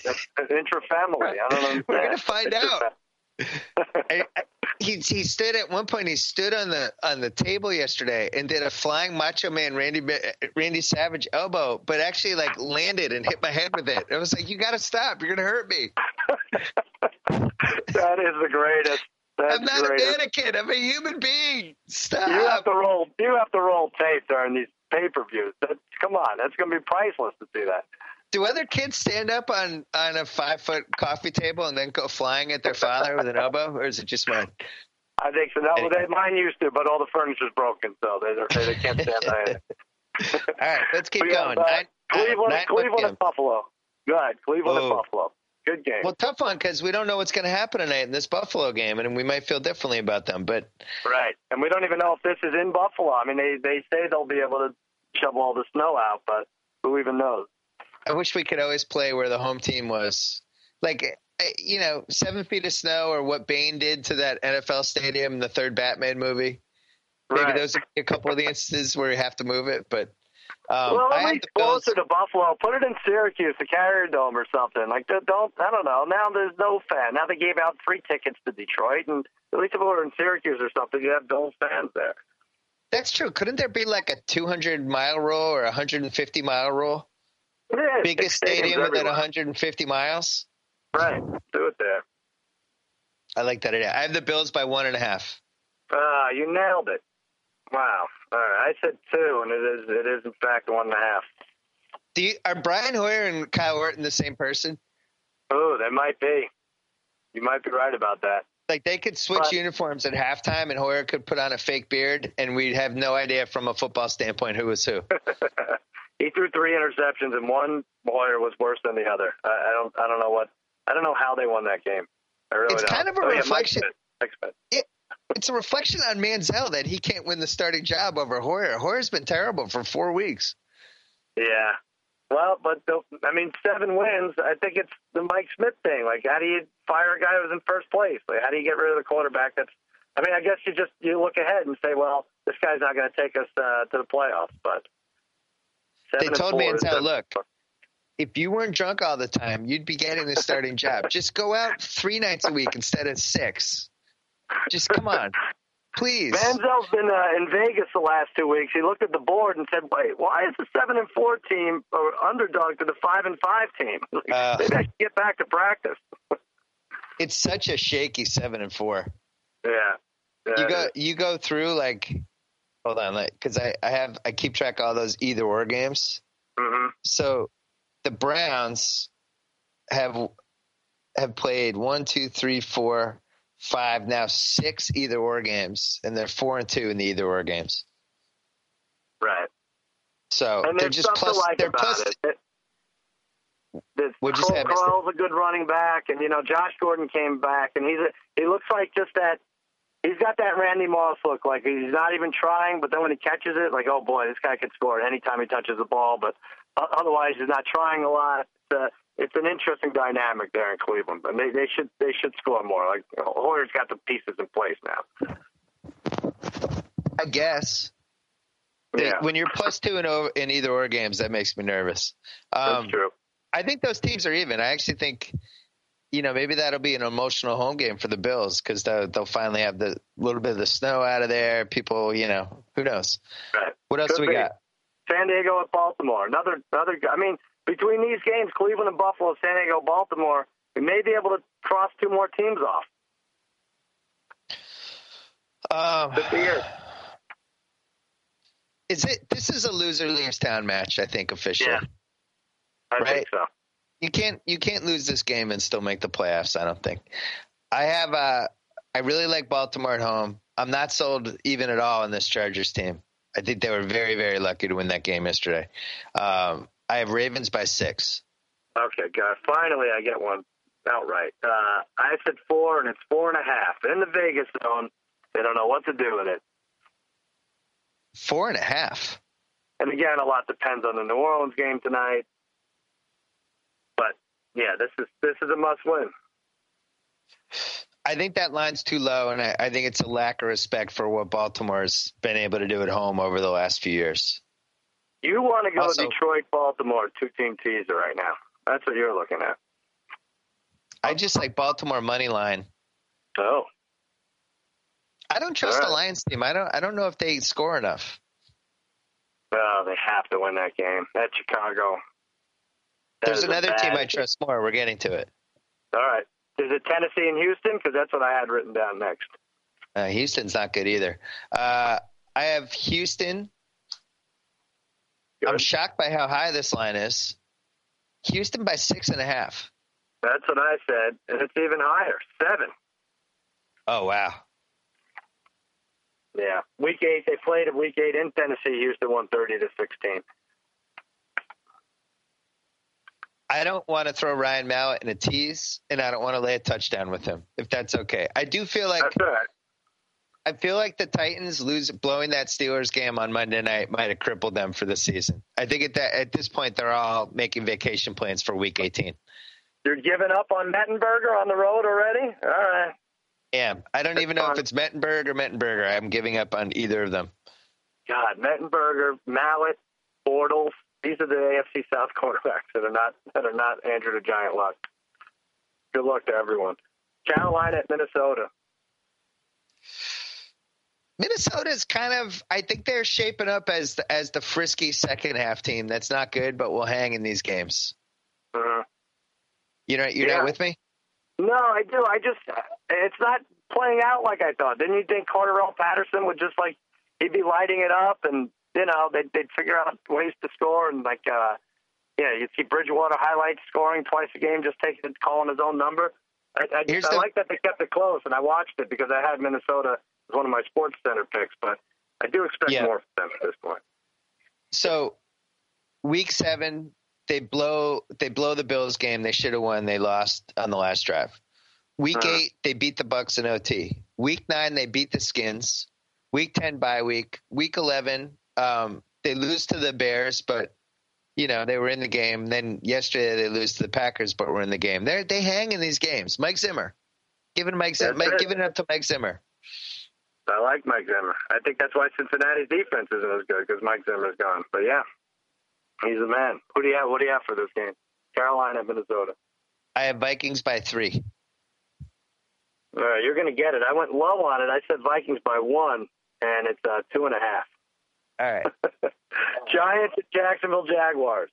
intrafamily. I don't know. We're going to find out. I, I, he he stood at one point. He stood on the on the table yesterday and did a flying Macho Man Randy Randy Savage elbow, but actually like landed and hit my head with it. I was like, "You got to stop! You're going to hurt me." that is the greatest. That's I'm not great. a mannequin. I'm a human being. Stop. You have to roll. You have to roll tape during these pay per views. Come on, that's going to be priceless to see that. Do other kids stand up on on a five foot coffee table and then go flying at their father with an elbow, or is it just mine? I think so. No, anyway. they, mine used to, but all the furniture's broken, so they they, they can't stand that. all right, let's keep going. Nine, Cleveland, nine, Cleveland and Buffalo. Go ahead, Cleveland oh. and Buffalo. Good game. Well, tough one because we don't know what's going to happen tonight in this Buffalo game, and we might feel differently about them. But right, and we don't even know if this is in Buffalo. I mean, they they say they'll be able to shovel all the snow out, but who even knows? I wish we could always play where the home team was. Like, you know, seven feet of snow, or what Bane did to that NFL stadium in the third Batman movie. Maybe Right. those are a couple of the instances where you have to move it, but. Um, well, I at least closer to Buffalo. Put it in Syracuse, the Carrier Dome, or something. Like, don't- don't I don't know. Now there's no fan. Now they gave out free tickets to Detroit, and at least if it were in Syracuse or something, you have Bills fans there. That's true. Couldn't there be like a 200 mile rule or a 150 mile rule? Biggest big stadium within everywhere. 150 miles. Right, do it there. I like that idea. I have the Bills by one and a half. Ah, you nailed it. Wow. All right, I said two, and it is it is in fact one and a half. Do you, are Brian Hoyer and Kyle Orton the same person? Oh, they might be. You might be right about that. Like they could switch But- uniforms at halftime, and Hoyer could put on a fake beard, and we'd have no idea from a football standpoint who was who. he threw three interceptions, and one Boyer was worse than the other. I, I don't I don't know what I don't know how they won that game. I really It's don't. kind of a Oh, reflection-. Mike Smith. It's a reflection on Manziel that he can't win the starting job over Hoyer. Hoyer's been terrible for four weeks. Yeah. Well, but the, I mean, seven wins. I think it's the Mike Smith thing. Like, how do you fire a guy who was in first place? Like, how do you get rid of the quarterback? That's. I mean, I guess you just you look ahead and say, well, this guy's not going to take us uh, to the playoffs. But They told four Manziel, look, if you weren't drunk all the time, you'd be getting the starting job. Just go out three nights a week instead of six. Just come on, please. Manziel's been uh, in Vegas the last two weeks. He looked at the board and said, "Wait, why is the seven and four team or underdog to the five and five team? Uh. Maybe I should get back to practice." It's such a shaky seven and four. Yeah. yeah You go, you go through like, hold on, like, because I, I have, I keep track of all those either or games. hmm So, the Browns have have played one, two, three, four, five, now six either or games, and they're four and two in the either or games. Right. So And they're just plus. like they're plus. it. it this you Cole? Crowell's a good running back, and you know Josh Gordon came back, and he's a, he looks like just that. He's got that Randy Moss look, like he's not even trying, but then when he catches it, like oh boy, this guy could score anytime he touches the ball. But otherwise, he's not trying a lot. It's, uh, it's an interesting dynamic there in Cleveland, and they they should they should score more. Like Hoyer's got the pieces in place now. I guess. Yeah, When you're plus two in, over, in either or games, that makes me nervous. Um, that's true. I think those teams are even. I actually think, you know, maybe that'll be an emotional home game for the Bills because they'll, they'll finally have the little bit of the snow out of there. People, you know, who knows? Right. What else Could do we be. got? San Diego at Baltimore. Another another. I mean, between these games, Cleveland and Buffalo, San Diego, Baltimore, we may be able to cross two more teams off. Um, is it? This is a loser leaves town match. I think officially. Yeah. I Right. think so. You can't you can't lose this game and still make the playoffs. I don't think. I have uh I really like Baltimore at home. I'm not sold even at all on this Chargers team. I think they were very very lucky to win that game yesterday. Um, I have Ravens by six. Okay, God. Finally, I get one outright. Uh, I said four, and it's four and a half in the Vegas zone. They don't know what to do with it. Four and a half. And again, a lot depends on the New Orleans game tonight. Yeah, this is this is a must win. I think that line's too low, and I, I think it's a lack of respect for what Baltimore's been able to do at home over the last few years. You want to go Also- Detroit, Baltimore, two team teaser right now. That's what you're looking at. I just like Baltimore money line. Oh, I don't trust All the. Lions team. I don't. I don't know if they score enough. oh, they have to win that game. That's Chicago. There's another team I trust more. We're getting to it. All right. Is it Tennessee and Houston? Because that's what I had written down next. Uh, Houston's not good either. Uh, I have Houston. Good. I'm shocked by how high this line is. Houston by six and a half. That's what I said, and it's even higher. Seven. Oh wow. Yeah. Week eight, they played at week eight in Tennessee. Houston won 30 to 16. I don't want to throw Ryan Mallett in a tease, and I don't want to lay a touchdown with him. If that's okay, I do feel like I feel like the Titans lose blowing that Steelers game on Monday night might have crippled them for the season. I think at that at this point they're all making vacation plans for Week 18. You're giving up on Mettenberger on the road already? All right. Am I don't even know if it's Mettenberg or Mettenberger. I'm giving up on either of them. God, Mettenberger, Mallett, Bortles. These are the AFC South quarterbacks that are not that are not Andrew the Giant Luck. Good luck to everyone. Carolina at Minnesota. Minnesota's kind of I think they're shaping up as the, as the frisky second half team that's not good but we'll hang in these games. Uh, You know you're Yeah. not with me? no, I do. I just it's not playing out like I thought. Didn't you think Cordarrelle Patterson would just like he'd be lighting it up and you know they'd they'd figure out ways to score and like uh yeah you'd see Bridgewater highlights scoring twice a game just taking it calling his own number. I, I, Here's I the- like that they kept it close and I watched it because I had Minnesota as one of my Sports Center picks, but I do expect Yeah. more from them at this point. So week 7 they blow they blow the Bills game. They should have won. They lost on the last drive. Week Uh-huh. 8 they beat the Bucks in OT. Week 9 they beat the Skins. Week 10 bye week. Week 11 um, they lose to the Bears but you know, they were in the game. Then yesterday they lose to the Packers, but were in the game. They they hang in these games. Mike Zimmer, giving Mike Zimmer, it. giving it up to Mike Zimmer. I like Mike Zimmer. I think that's why Cincinnati's defense isn't as good because Mike Zimmer's gone. But yeah, he's a man. Who do you have? What do you have for this game? Carolina, Minnesota. I have Vikings by three. All right, you're going to get it. I went low on it. I said Vikings by one, and it's uh, two and a half. All right. Giants at Jacksonville Jaguars.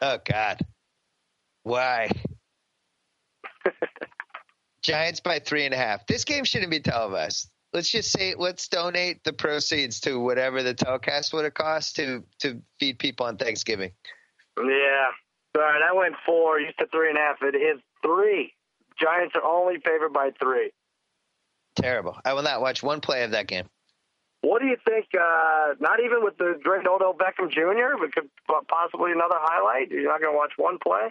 Oh God, why? Giants by three and a half. This game shouldn't be televised. Let's just say let's donate the proceeds to whatever the telecast would have cost to to feed people on Thanksgiving. Yeah. All right, I went four. You said three and a half. It is three. Giants are only favored by three. Terrible. I will not watch one play of that game. What do you think? Uh, not even with the great Odell Beckham Jr., but could possibly another highlight. You're not going to watch one play.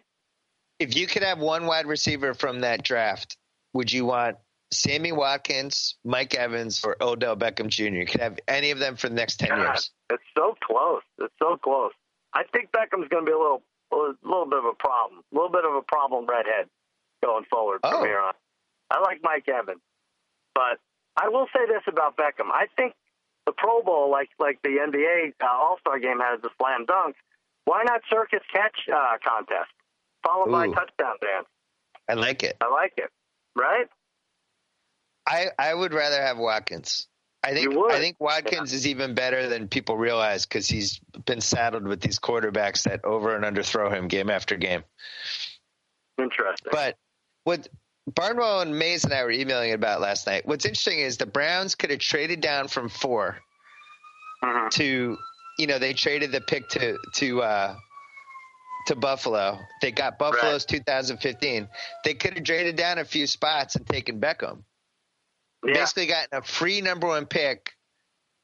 If you could have one wide receiver from that draft, would you want Sammy Watkins, Mike Evans, or Odell Beckham Jr.? You could have any of them for the next ten God, years. It's so close. It's so close. I think Beckham's going to be a little, a little bit of a problem. A little bit of a problem redhead going forward Oh. from here on. I like Mike Evans, but I will say this about Beckham. I think the Pro Bowl, like like the NBA uh, All Star Game, has the slam dunk. Why not circus catch uh, contest followed by touchdown dance? I like it. I like it. Right? I I would rather have Watkins. I think I think Watkins is even better than people realize because he's been saddled with these quarterbacks that over and underthrow him game after game. Interesting. But what Barnwell and Mays and I were emailing about last night. What's interesting is the Browns could have traded down from four Mhm. to you know they traded the pick to to uh to Buffalo. They got Buffalo's 2015. They could have traded down a few spots and taken Beckham. yeah. basically gotten a free number one pick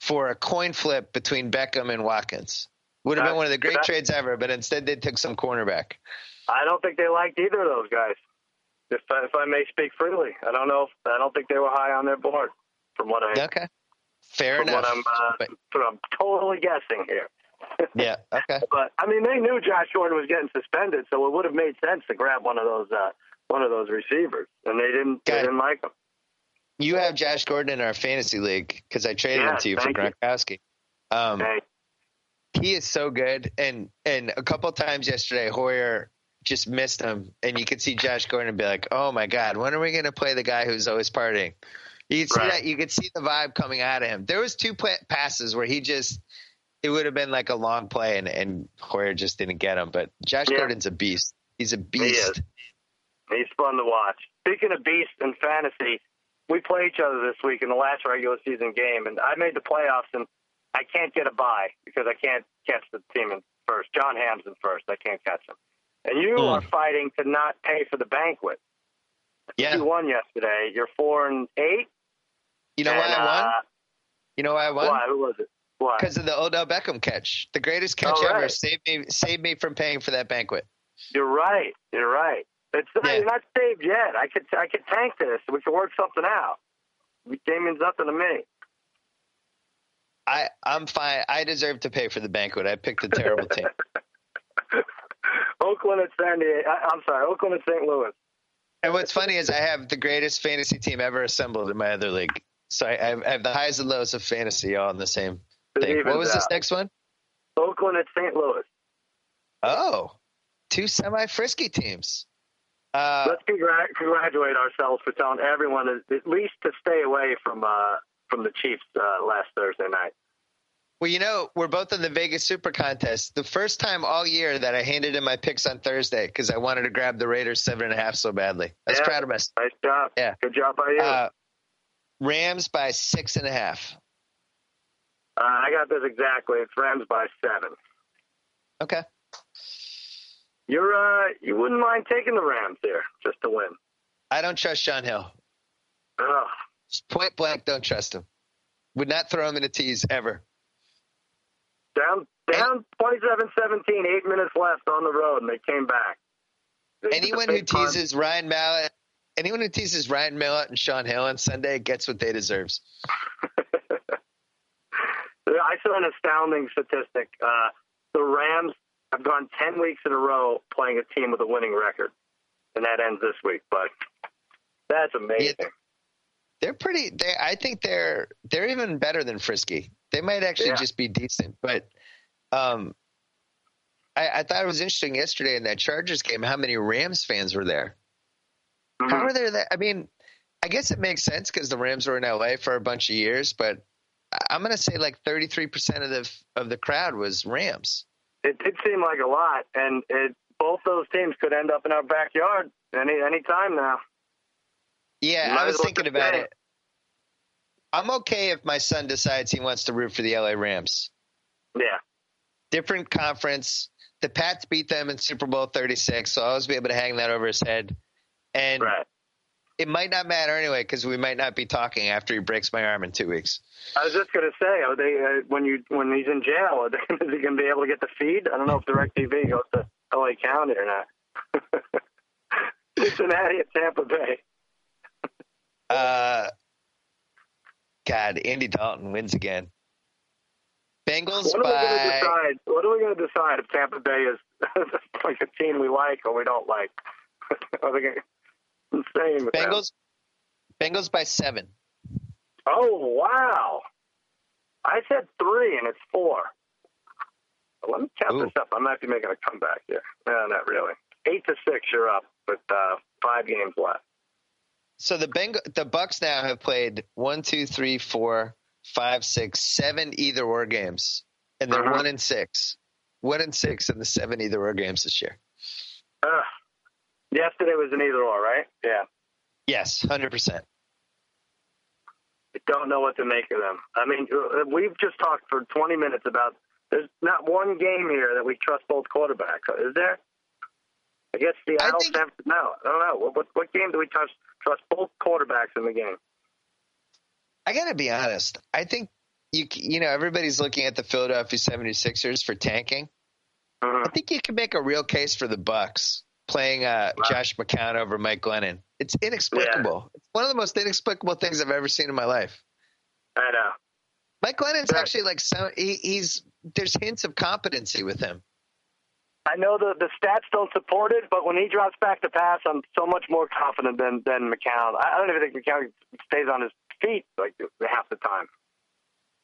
for a coin flip between Beckham and Watkins. Would have been one of the great that- trades ever, but instead they took some cornerback. I don't think they liked either of those guys. If I, if I may speak freely, I don't know. If, I don't think they were high on their board. From what I, Okay, fair enough. what I'm, uh, But- from I'm totally guessing here. yeah, okay. But I mean, they knew Josh Gordon was getting suspended, so it would have made sense to grab one of those uh, one of those receivers, and they didn't. They Got it. didn't like him. You have Josh Gordon in our fantasy league because I traded Yeah, him to you for you. Gronkowski. Um, he is so good, and and a couple times yesterday, Hoyer just missed him, and you could see Josh Gordon be like, "Oh my God, when are we going to play the guy who's always partying?" You could see Right. that. You could see the vibe coming out of him. There was two play- passes where he just. It would have been like a long play, and, and Hoyer just didn't get him. But Josh Yeah. Gordon's a beast. He's a beast. he's fun to watch. Speaking of beasts and fantasy, we play each other this week in the last regular season game, and I made the playoffs, and I can't get a bye because I can't catch the team in first. John Ham's in first. I can't catch him. And you Hmm. are fighting to not pay for the banquet. Yeah. You won yesterday. You're four and eight. You know why I won? uh, You know why I won? why? Who was it? Why? Because of the Odell Beckham catch. The greatest catch Oh, ever right. saved me saved me from paying for that banquet. You're right. You're right. It's not, Yeah. not saved yet. I could I could tank this. We could work something out. Game means nothing to me. I I'm fine. I deserve to pay for the banquet. I picked a terrible team. Oakland at San Diego. I, I'm sorry, Oakland at St. Louis. And what's funny is I have the greatest fantasy team ever assembled in my other league. So I, I have- the highs and lows of fantasy all in the same thing. What was this next one? Oakland at St. Louis. Oh, two semi frisky teams. Uh, Let's congrat- congratulate ourselves for telling everyone at at least to stay away from uh, from the Chiefs uh, last Thursday night. Well, you know, we're both in the Vegas Super Contest. The first time all year that I handed in my picks on Thursday because I wanted to grab the Raiders seven and a half so badly. I was Yeah. proud of myself. Nice job. Yeah. Good job by you. Uh, Rams by six and a half. Uh, I got this exactly. It's Rams by seven. Okay. You're uh, you wouldn't mind taking the Rams here just to win. I don't trust Shaun Hill. Ugh. Just point blank, don't trust him. Would not throw him in a tease ever. Down down 27-17, eight minutes left on the road, and they came back. They Anyone who teases Ryan Mallett, anyone who teases Ryan Mallett and Shaun Hill on Sunday gets what they deserves. I saw an astounding statistic. Uh, the Rams have gone 10 weeks in a row playing a team with a winning record, and that ends this week. But that's amazing. They're pretty. They, I think they're they're even better than Frisky. They might actually Yeah. just be decent. But um, I, I thought it was interesting yesterday in that Chargers game how many Rams fans were there. Mhm. How are there? That I mean, I guess it makes sense because the Rams were in LA for a bunch of years, but I'm going to say like 33 percent of the of the crowd was Rams. It did seem like a lot, and it, both those teams could end up in our backyard any any time now. Yeah, I was thinking about it. I'm okay if my son decides he wants to root for the LA Rams. Yeah, Different conference. The Pats beat them in Super Bowl 36, so I'll always be able to hang that over his head. And right. it might not matter anyway because we might not be talking after he breaks my arm in two weeks. I was just gonna say, are they uh, when you when he's in jail, are they, is he gonna be able to get the feed? I don't know if DirecTV goes to LA County or not. Cincinnati at Tampa Bay. Uh, God, Andy Dalton wins again. Bengals What are we going to by decide? What are we going to decide if Tampa Bay is like a team we like or we don't like? are they gonna, insane? With them. Bengals. Bengals by seven. Oh wow! I said three and it's four. Let me count Ooh. this up. I might be making a comeback here. No, not really. Eight to six, you're up with uh, five games left. So the Beng- the Bucks now have played one, two, three, four, five, six, seven either or games, and they're Uh-huh. one and six, one and six in the seven either or games this year. Ugh. Yesterday was an either or, right? Yeah. Yes, hundred percent. I don't know what to make of them. I mean, uh, we've just talked for 20 minutes about there's not one game here that we trust both quarterbacks. Is there? I guess Seattle. think- San, no, I don't know. What, what what game do we trust both quarterbacks in the game? I got to be honest. I think you you know everybody's looking at the Philadelphia 76ers for tanking. Mhm. I think you can make a real case for the Bucks playing uh, Wow. Josh McCown over Mike Glennon. It's inexplicable. It's one of the most inexplicable things I've ever seen in my life. I know. Mike Glennon's actually like so he, he's there's hints of competency with him. I know the the stats don't support it, but when he drops back to pass, I'm so much more confident than than McCown. I, I don't even think McCown stays on his feet like half the time.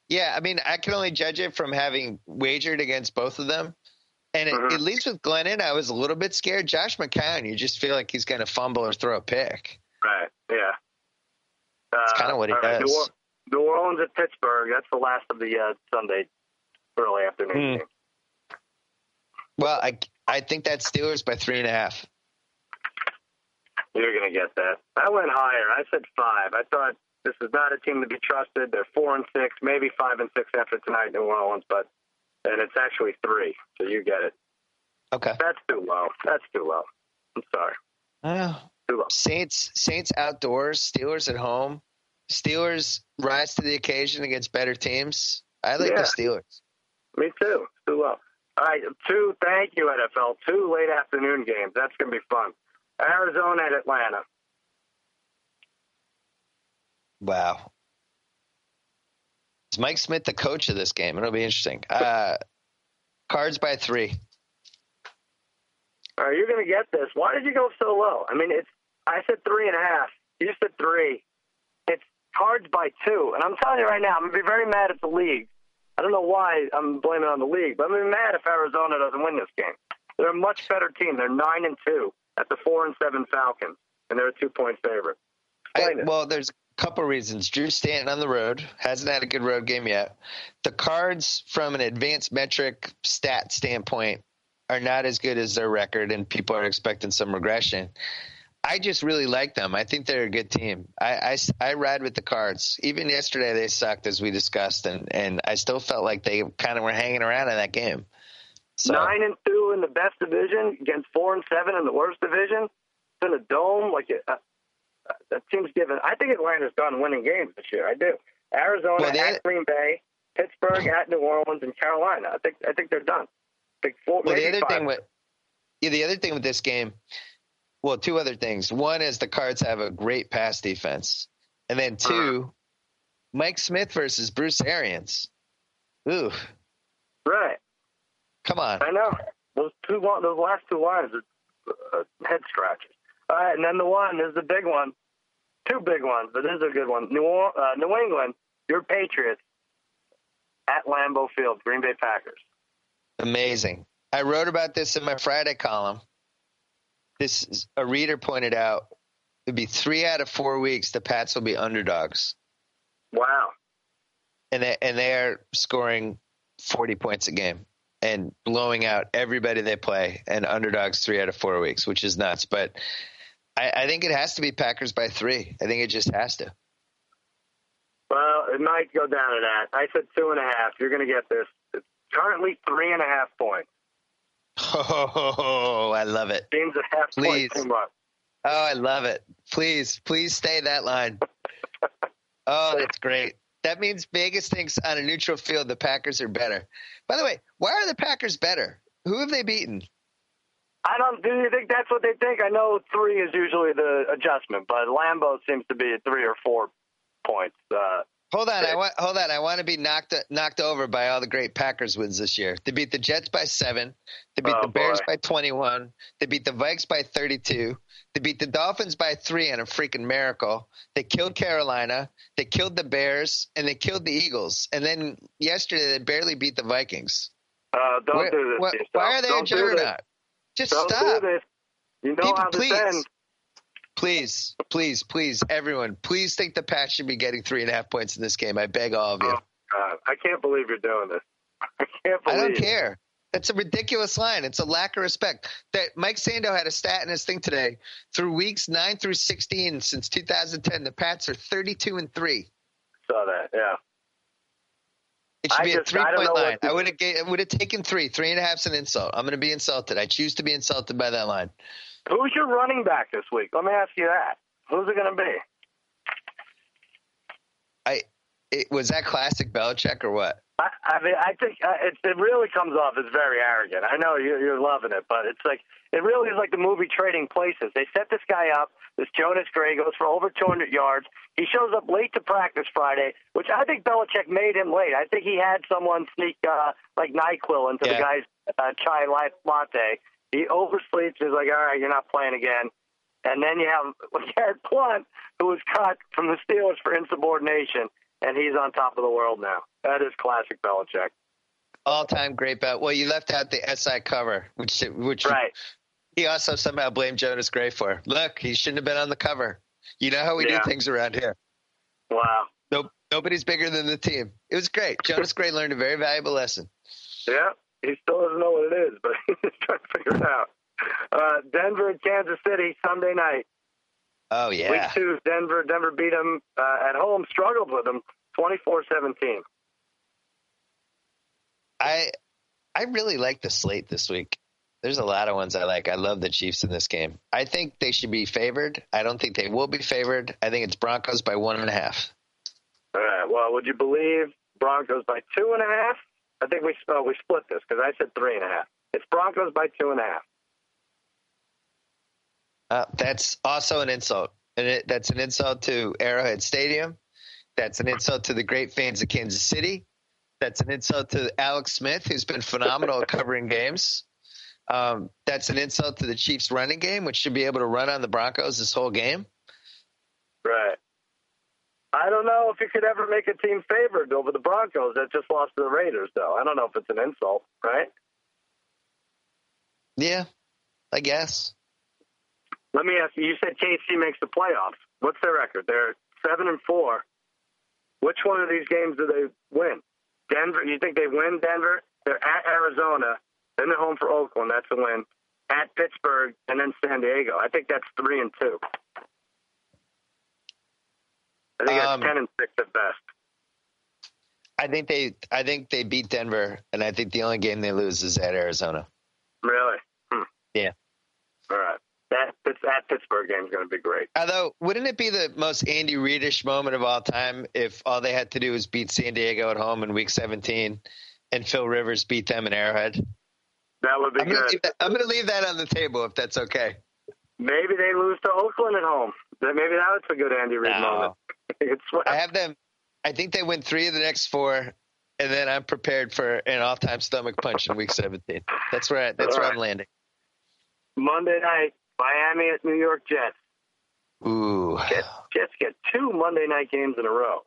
Yeah, I mean, I can only judge it from having wagered against both of them. And it, Mhm. at least with Glennon, I was a little bit scared. Josh McCown, you just feel like he's going to fumble or throw a pick. Right. Yeah. It's Uh, kinda what he all right, does. New, New Orleans at Pittsburgh. That's the last of the uh, Sunday early afternoon Hmm. Game. Well, I I think that's Steelers by three and a half. You're going to get that. I went higher. I said five. I thought this is not a team to be trusted. They're four and six, maybe five and six after tonight, in New Orleans, but and it's actually three. So you get it. Okay. That's too low. That's too low. I'm sorry. Too low. Saints Saints outdoors, Steelers at home. Steelers rise to the occasion against better teams. I like Yeah. the Steelers. Me too. Too low. All right, two. Thank you, NFL. Two late afternoon games. That's going to be fun. Arizona at Atlanta. Wow. Is Mike Smith the coach of this game? It'll be interesting. Uh, cards by three. All right, you're going to get this. Why did you go so low? I mean, it's. I said three and a half. You said three. It's cards by two, and I'm telling you right now, I'm going to be very mad at the league. I don't know why I'm blaming on the league, but I'm going mad if Arizona doesn't win this game. They're a much better team. They're nine and two at the four and seven Falcons, and they're a two point favorite. I, well, there's a couple reasons. Drew Stanton on the road hasn't had a good road game yet. The cards, from an advanced metric stat standpoint, are not as good as their record, and people are expecting some regression. I just really like them. I think they're a good team. I, I, I ride with the Cards. Even yesterday, they sucked as we discussed, and, and I still felt like they kind of were hanging around in that game. So, Nine and two in the best division against four and seven in the worst division. It's in a dome. Like uh, uh, that team's given. I think Atlanta's done winning games this year. I do. Arizona well, at Green Bay, Pittsburgh at New Orleans, and Carolina. I think I think they're done. Big four. Well, the other five. thing with yeah, the other thing with this game well, two other things. One is the Cards have a great pass defense, and then. 2 Mike Smith versus Bruce Arians. Ooh, right. Come on. I know those two. Those last two lines are uh, head scratches. All right, and then the one is the big one. Two big ones, but this is a good one. New uh, New England, your Patriots at Lambeau Field, Green Bay Packers. Amazing. I wrote about this in my Friday column this a reader pointed out it'd be three out of four weeks the Pats will be underdogs. Wow. And they and they are scoring forty points a game and blowing out everybody they play and underdogs three out of four weeks, which is nuts. But I, I think it has to be Packers by three. I think it just has to. Well, it might go down to that. I said two and a half. You're going to get this. It's currently three and a half points. Oh, I love it. James a half please. point Oh, I love it. Please, please stay that line. oh, that's great. That means Vegas thinks on a neutral field the Packers are better. By the way, why are the Packers better? Who have they beaten? I don't. Do you think that's what they think? I know three is usually the adjustment, but Lambeau seems to be at three or four points. Uh, Hold on, I want hold on. I want to be knocked knocked over by all the great Packers wins this year. They beat the Jets by seven. They beat oh, the Bears boy. by twenty one. They beat the Vikes by thirty two. They beat the Dolphins by three in a freaking miracle. They killed Carolina. They killed the Bears and they killed the Eagles. And then yesterday they barely beat the Vikings. Uh, don't Where, do this. why are they don't a juggernaut? Just don't stop. Do this. You know People, this please. Please, please, please, everyone, please think the Pats should be getting three and a half points in this game. I beg all of you. Oh, God. I can't believe you're doing this. I can't believe I don't care. That's a ridiculous line. It's a lack of respect. That Mike Sando had a stat in his thing today. Through weeks nine through sixteen since 2010, the Pats are 32 and three. Saw that, yeah. It should I be just- a three-point line. I would have would have taken three. Three and a half's an insult. I'm going to be insulted. I choose to be insulted by that line. Who's your running back this week? Let me ask you that. Who's it going to be? I it, was that classic Belichick or what? I, I mean, I think uh, it, it really comes off as very arrogant. I know you, you're loving it, but it's like it really is like the movie Trading Places. They set this guy up. This Jonas Gray goes for over 200 yards. He shows up late to practice Friday, which I think Belichick made him late. I think he had someone sneak uh, like Nyquil into Yeah. the guy's uh, chai latte. He oversleeps. He's like, "All right, you're not playing again." And then you have Garrett Blount, who was cut from the Steelers for insubordination, and he's on top of the world now. That is classic Belichick. All time great bet. Well, you left out the SI cover, which which Right. he also somehow blamed Jonas Gray for. Look, he shouldn't have been on the cover. You know how we Yeah. do things around here. Wow. Nope, nobody's bigger than the team. It was great. Jonas Gray learned a very valuable lesson. Yeah, he still doesn't know what it is, but he's trying to figure it out. Uh, Denver at Kansas City Sunday night. Oh yeah. Week two, Denver. Denver beat them uh, at home. Struggled with them, 24-17. I I really like the slate this week. There's a lot of ones I like. I love the Chiefs in this game. I think they should be favored. I don't think they will be favored. I think it's Broncos by one and a half. All right. Well, would you believe Broncos by two and a half I think we uh, we split this because I said three and a half. It's Broncos by two and a half. Uh, that's also an insult, and it, that's an insult to Arrowhead Stadium. That's an insult to the great fans of Kansas City. That's an insult to Alex Smith, who's been phenomenal at covering games. Um, that's an insult to the Chiefs' running game, which should be able to run on the Broncos this whole game. Right. I don't know if you could ever make a team favored over the Broncos that just lost to the Raiders, though. I don't know if it's an insult, right? Yeah, I guess. Let me ask you. You said KC makes the playoffs. What's their record? They're seven and four. Which one of these games do they win? Denver. You think they win Denver? They're at Arizona. Then they're home for Oakland. That's a win. At Pittsburgh and then San Diego. I think that's three and two. I think Um, ten and six at best. I think they, I think they beat Denver, and I think the only game they lose is at Arizona. Really? Hmm. Yeah. All right. That that Pittsburgh game is going to be great. Although, wouldn't it be the most Andy Reidish moment of all time if all they had to do was beat San Diego at home in Week 17, and Phil Rivers beat them in Arrowhead? That would be I'm gonna, good. leave that, I'm gonna leave that on the table if that's okay. Maybe they lose to Oakland at home. Maybe That- that's a good Andy Reid No. moment. It's I have them. I think they win three of the next four, and then I'm prepared for an all-time stomach punch in Week 17. That's where I, that's where I'm landing. Monday night, Miami at New York Jets. Ooh, Jets, Jets get two Monday night games in a row.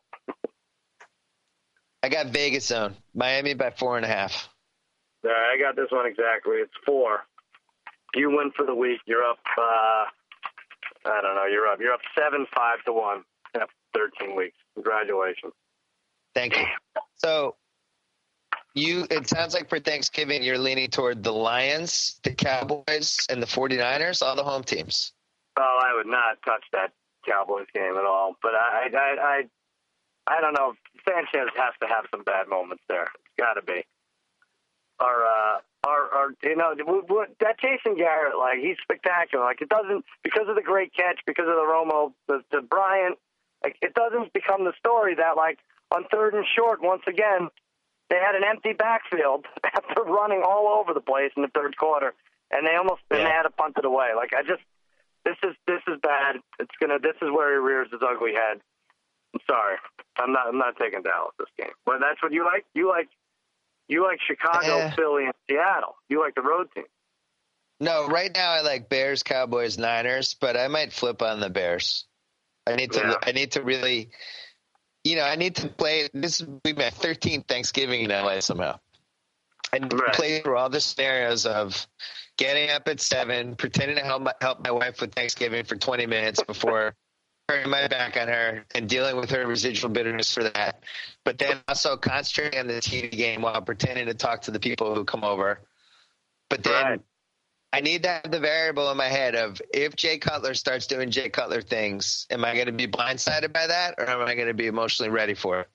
I got Vegas zone, Miami by four and a half. All right, I got this one exactly. It's four. You win for the week. You're up. Uh, I don't know. You're up. You're up seven five to one. After 13 weeks. Congratulations. Thank you. So, you. It sounds like for Thanksgiving you're leaning toward the Lions, the Cowboys, and the 49ers, all the home teams. Oh, I would not touch that Cowboys game at all. But I, I, I, I don't know. Sanchez has to have some bad moments there. It's got to be. Our, uh, our, our, you know, that Jason Garrett, like he's spectacular. Like it doesn't because of the great catch, because of the Romo, the, the Bryant. Like it doesn't become the story that like on third and short, once again, they had an empty backfield after running all over the place in the third quarter, and they almost and they had to punt it away. Like I just this is this is bad. It's gonna this is where he rears his ugly head. I'm sorry. I'm not I'm not taking Dallas this game. Well that's what you like? You like you like Chicago, Eh. Philly, and Seattle. You like the road team. No, right now I like Bears, Cowboys, Niners, but I might flip on the Bears. I need to. Yeah. I need to really, you know, I need to play. This will be my 13th Thanksgiving in LA somehow. I need Right. to play through all the scenarios of getting up at seven, pretending to help my, help my wife with Thanksgiving for 20 minutes before turning my back on her and dealing with her residual bitterness for that. But then also concentrating on the TV game while pretending to talk to the people who come over. But then Right. I need to have the variable in my head of if Jay Cutler starts doing Jay Cutler things, am I going to be blindsided by that or am I going to be emotionally ready for it?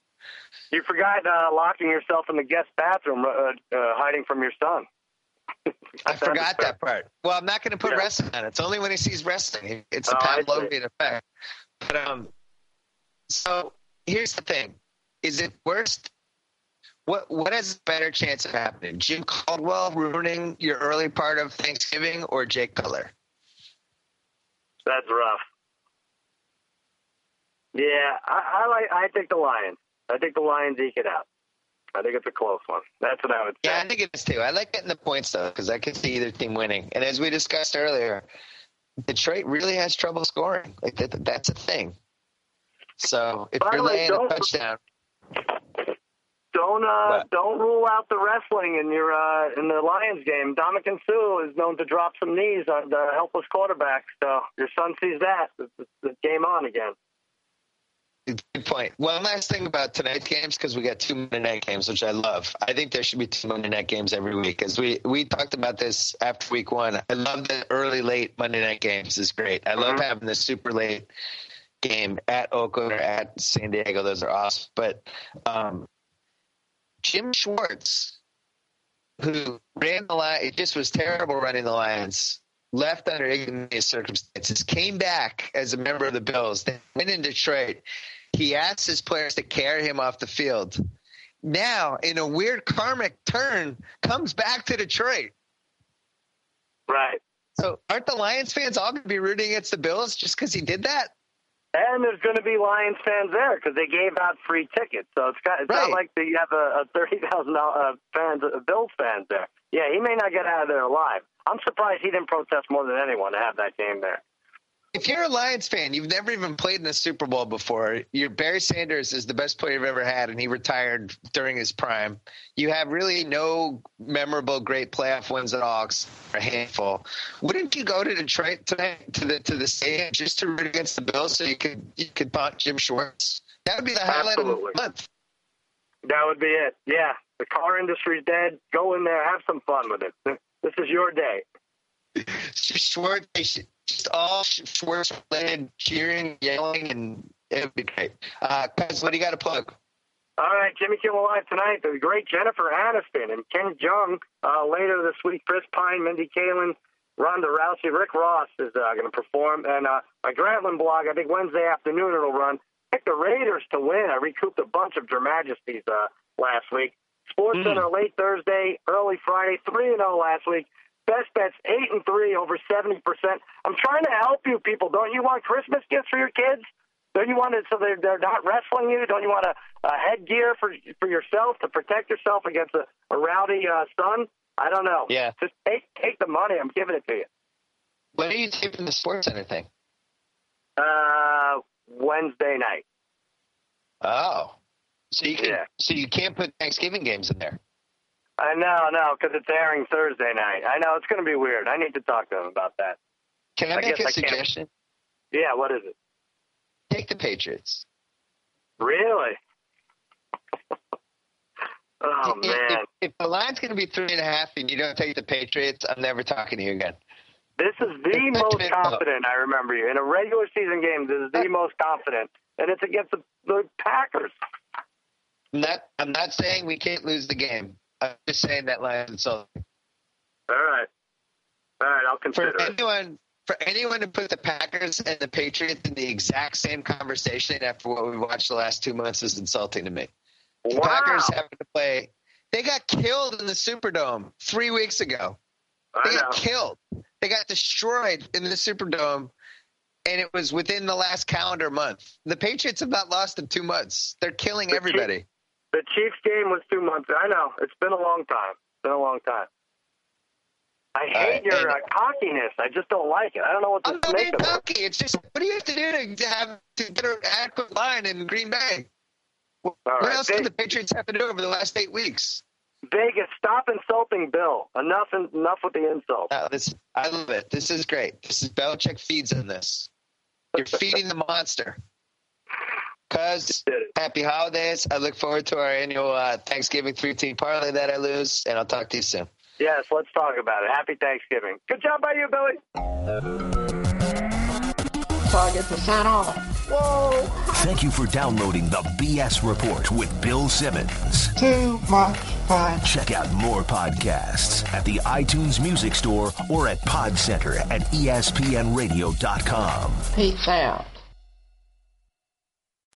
You forgot uh, locking yourself in the guest bathroom, uh, uh, hiding from your son. I forgot that part. Well, I'm not going to put Yeah. wrestling on. It. It's only when he sees wrestling. It's a Oh, Pavlovian effect. But um, so here's the thing: is it worst? What what has a better chance of happening? Jim Caldwell ruining your early part of Thanksgiving, or Jay Cutler? That's rough. Yeah, I, I like. I think the Lions. I think the Lions eke it out. I think it's a close one. That's what I would say. Yeah, I think it is too. I like getting the points though because I can see either team winning. And as we discussed earlier, Detroit really has trouble scoring. Like that, that's a thing. So if By you're way, laying a touchdown, Don't uh, don't rule out the wrestling in your uh, in the Lions game. Ndamukong Suh is known to drop some knees on the helpless quarterback. So your son sees that. It's, it's, it's game on again. good point. One last thing about tonight's games because we got two Monday night games, which I love. I think there should be two Monday night games every week. As we we talked about this after week one, I love the early late Monday night games. is great. I love Mhm. having the super late game at Oakland or at San Diego. Those are awesome. But um, Jim Schwartz, who ran the line, it just was terrible running the Lions. Left under ignominious circumstances, came back as a member of the Bills. Then went in Detroit. He asked his players to carry him off the field, now, in a weird karmic turn, comes back to Detroit. Right. So aren't the Lions fans all going to be rooting against the Bills just because he did that? And there's going to be Lions fans there because they gave out free tickets. So it's, got, it's Right. not like you have a, a thirty thousand uh, fans, uh, Bills fans there. Yeah, he may not get out of there alive. I'm surprised he didn't protest more than anyone to have that game there. If you're a Lions fan, you've never even played in the Super Bowl before. Your Barry Sanders is the best player you've ever had, and he retired during his prime. You have really no memorable, great playoff wins at all, for a handful. Wouldn't you go to Detroit tonight to the to the stadium just to root against the Bills so you could you could taunt Jim Schwartz? That would be the highlight Absolutely. of the month. That would be it. Yeah, the car industry's dead. Go in there, have some fun with it. This is your day. Schwartz, just all Schwartz related cheering, yelling, and it would be great. Uh, what do you got to plug? All right, Jimmy Kimmel Live tonight. The great Jennifer Aniston and Ken Jeong. Uh, later this week, Chris Pine, Mindy Kaling, Ronda Rousey, Rick Ross is uh, going to perform. And uh, my Grantland blog, I think Wednesday afternoon it'll run. Pick the Raiders to win. I recouped a bunch of Dramajesties uh, last week. Sports Center late Thursday, early Friday, 3 and 0 last week. Best bets 8 and 3, over 70%. I'm trying to help you people. Don't you want Christmas gifts for your kids? Don't you want it so they're, they're not wrestling you? Don't you want a, a headgear for for yourself to protect yourself against a, a rowdy uh, son? I don't know. Yeah. Just take take the money. I'm giving it to you. When are you taping the Sports Center thing? Uh, Wednesday night. Oh, so you can Yeah. so you can't put Thanksgiving games in there. I know, no, because it's airing Thursday night. I know it's going to be weird. I need to talk to them about that. Can I, I make guess a I can't. suggestion? Yeah, what is it? Take the Patriots. Really? oh if, man, If, if the line's going to be three and a half and you don't take the Patriots, I'm never talking to you again. this is the It's most confident I remember you in a regular season game. This is the most confident, and it's against the, the Packers. I'm not. I'm not saying we can't lose the game. I'm just saying that line's insulting. All right, all right, I'll For consider it. anyone, for anyone to put the Packers and the Patriots in the exact same conversation after what we watched the last two months is insulting to me. The Wow, Packers having to play. They got killed in the Superdome three weeks ago. They I know. got killed. They got destroyed in the Superdome, and it was within the last calendar month. The Patriots have not lost in two months. They're killing everybody. The Chiefs game was two months. I know it's been a long time. It's been a long time. I hate your uh, cockiness. I just don't like it. I don't know what to I'm make of it. cocky. It's just what do you have to do to have to get an adequate line in Green Bay? What right, else Ve- did the Patriots have to do over the last eight weeks? Vegas, stop insulting Bill. Enough, enough with the insult. No, this I love it. This is great. This is Belichick feeds on this. You're feeding the monster. Cuz happy holidays. I look forward to our annual uh, Thanksgiving three team parlay that I lose, and I'll talk to you soon. Yes, let's talk about it. Happy Thanksgiving. Good job by you, Billy. Target percent off. Whoa, Thank you for downloading the BS Report with Bill Simmons. too much fun. Check out more podcasts at the iTunes Music Store or at Podcenter at espnradio.com. Peace out.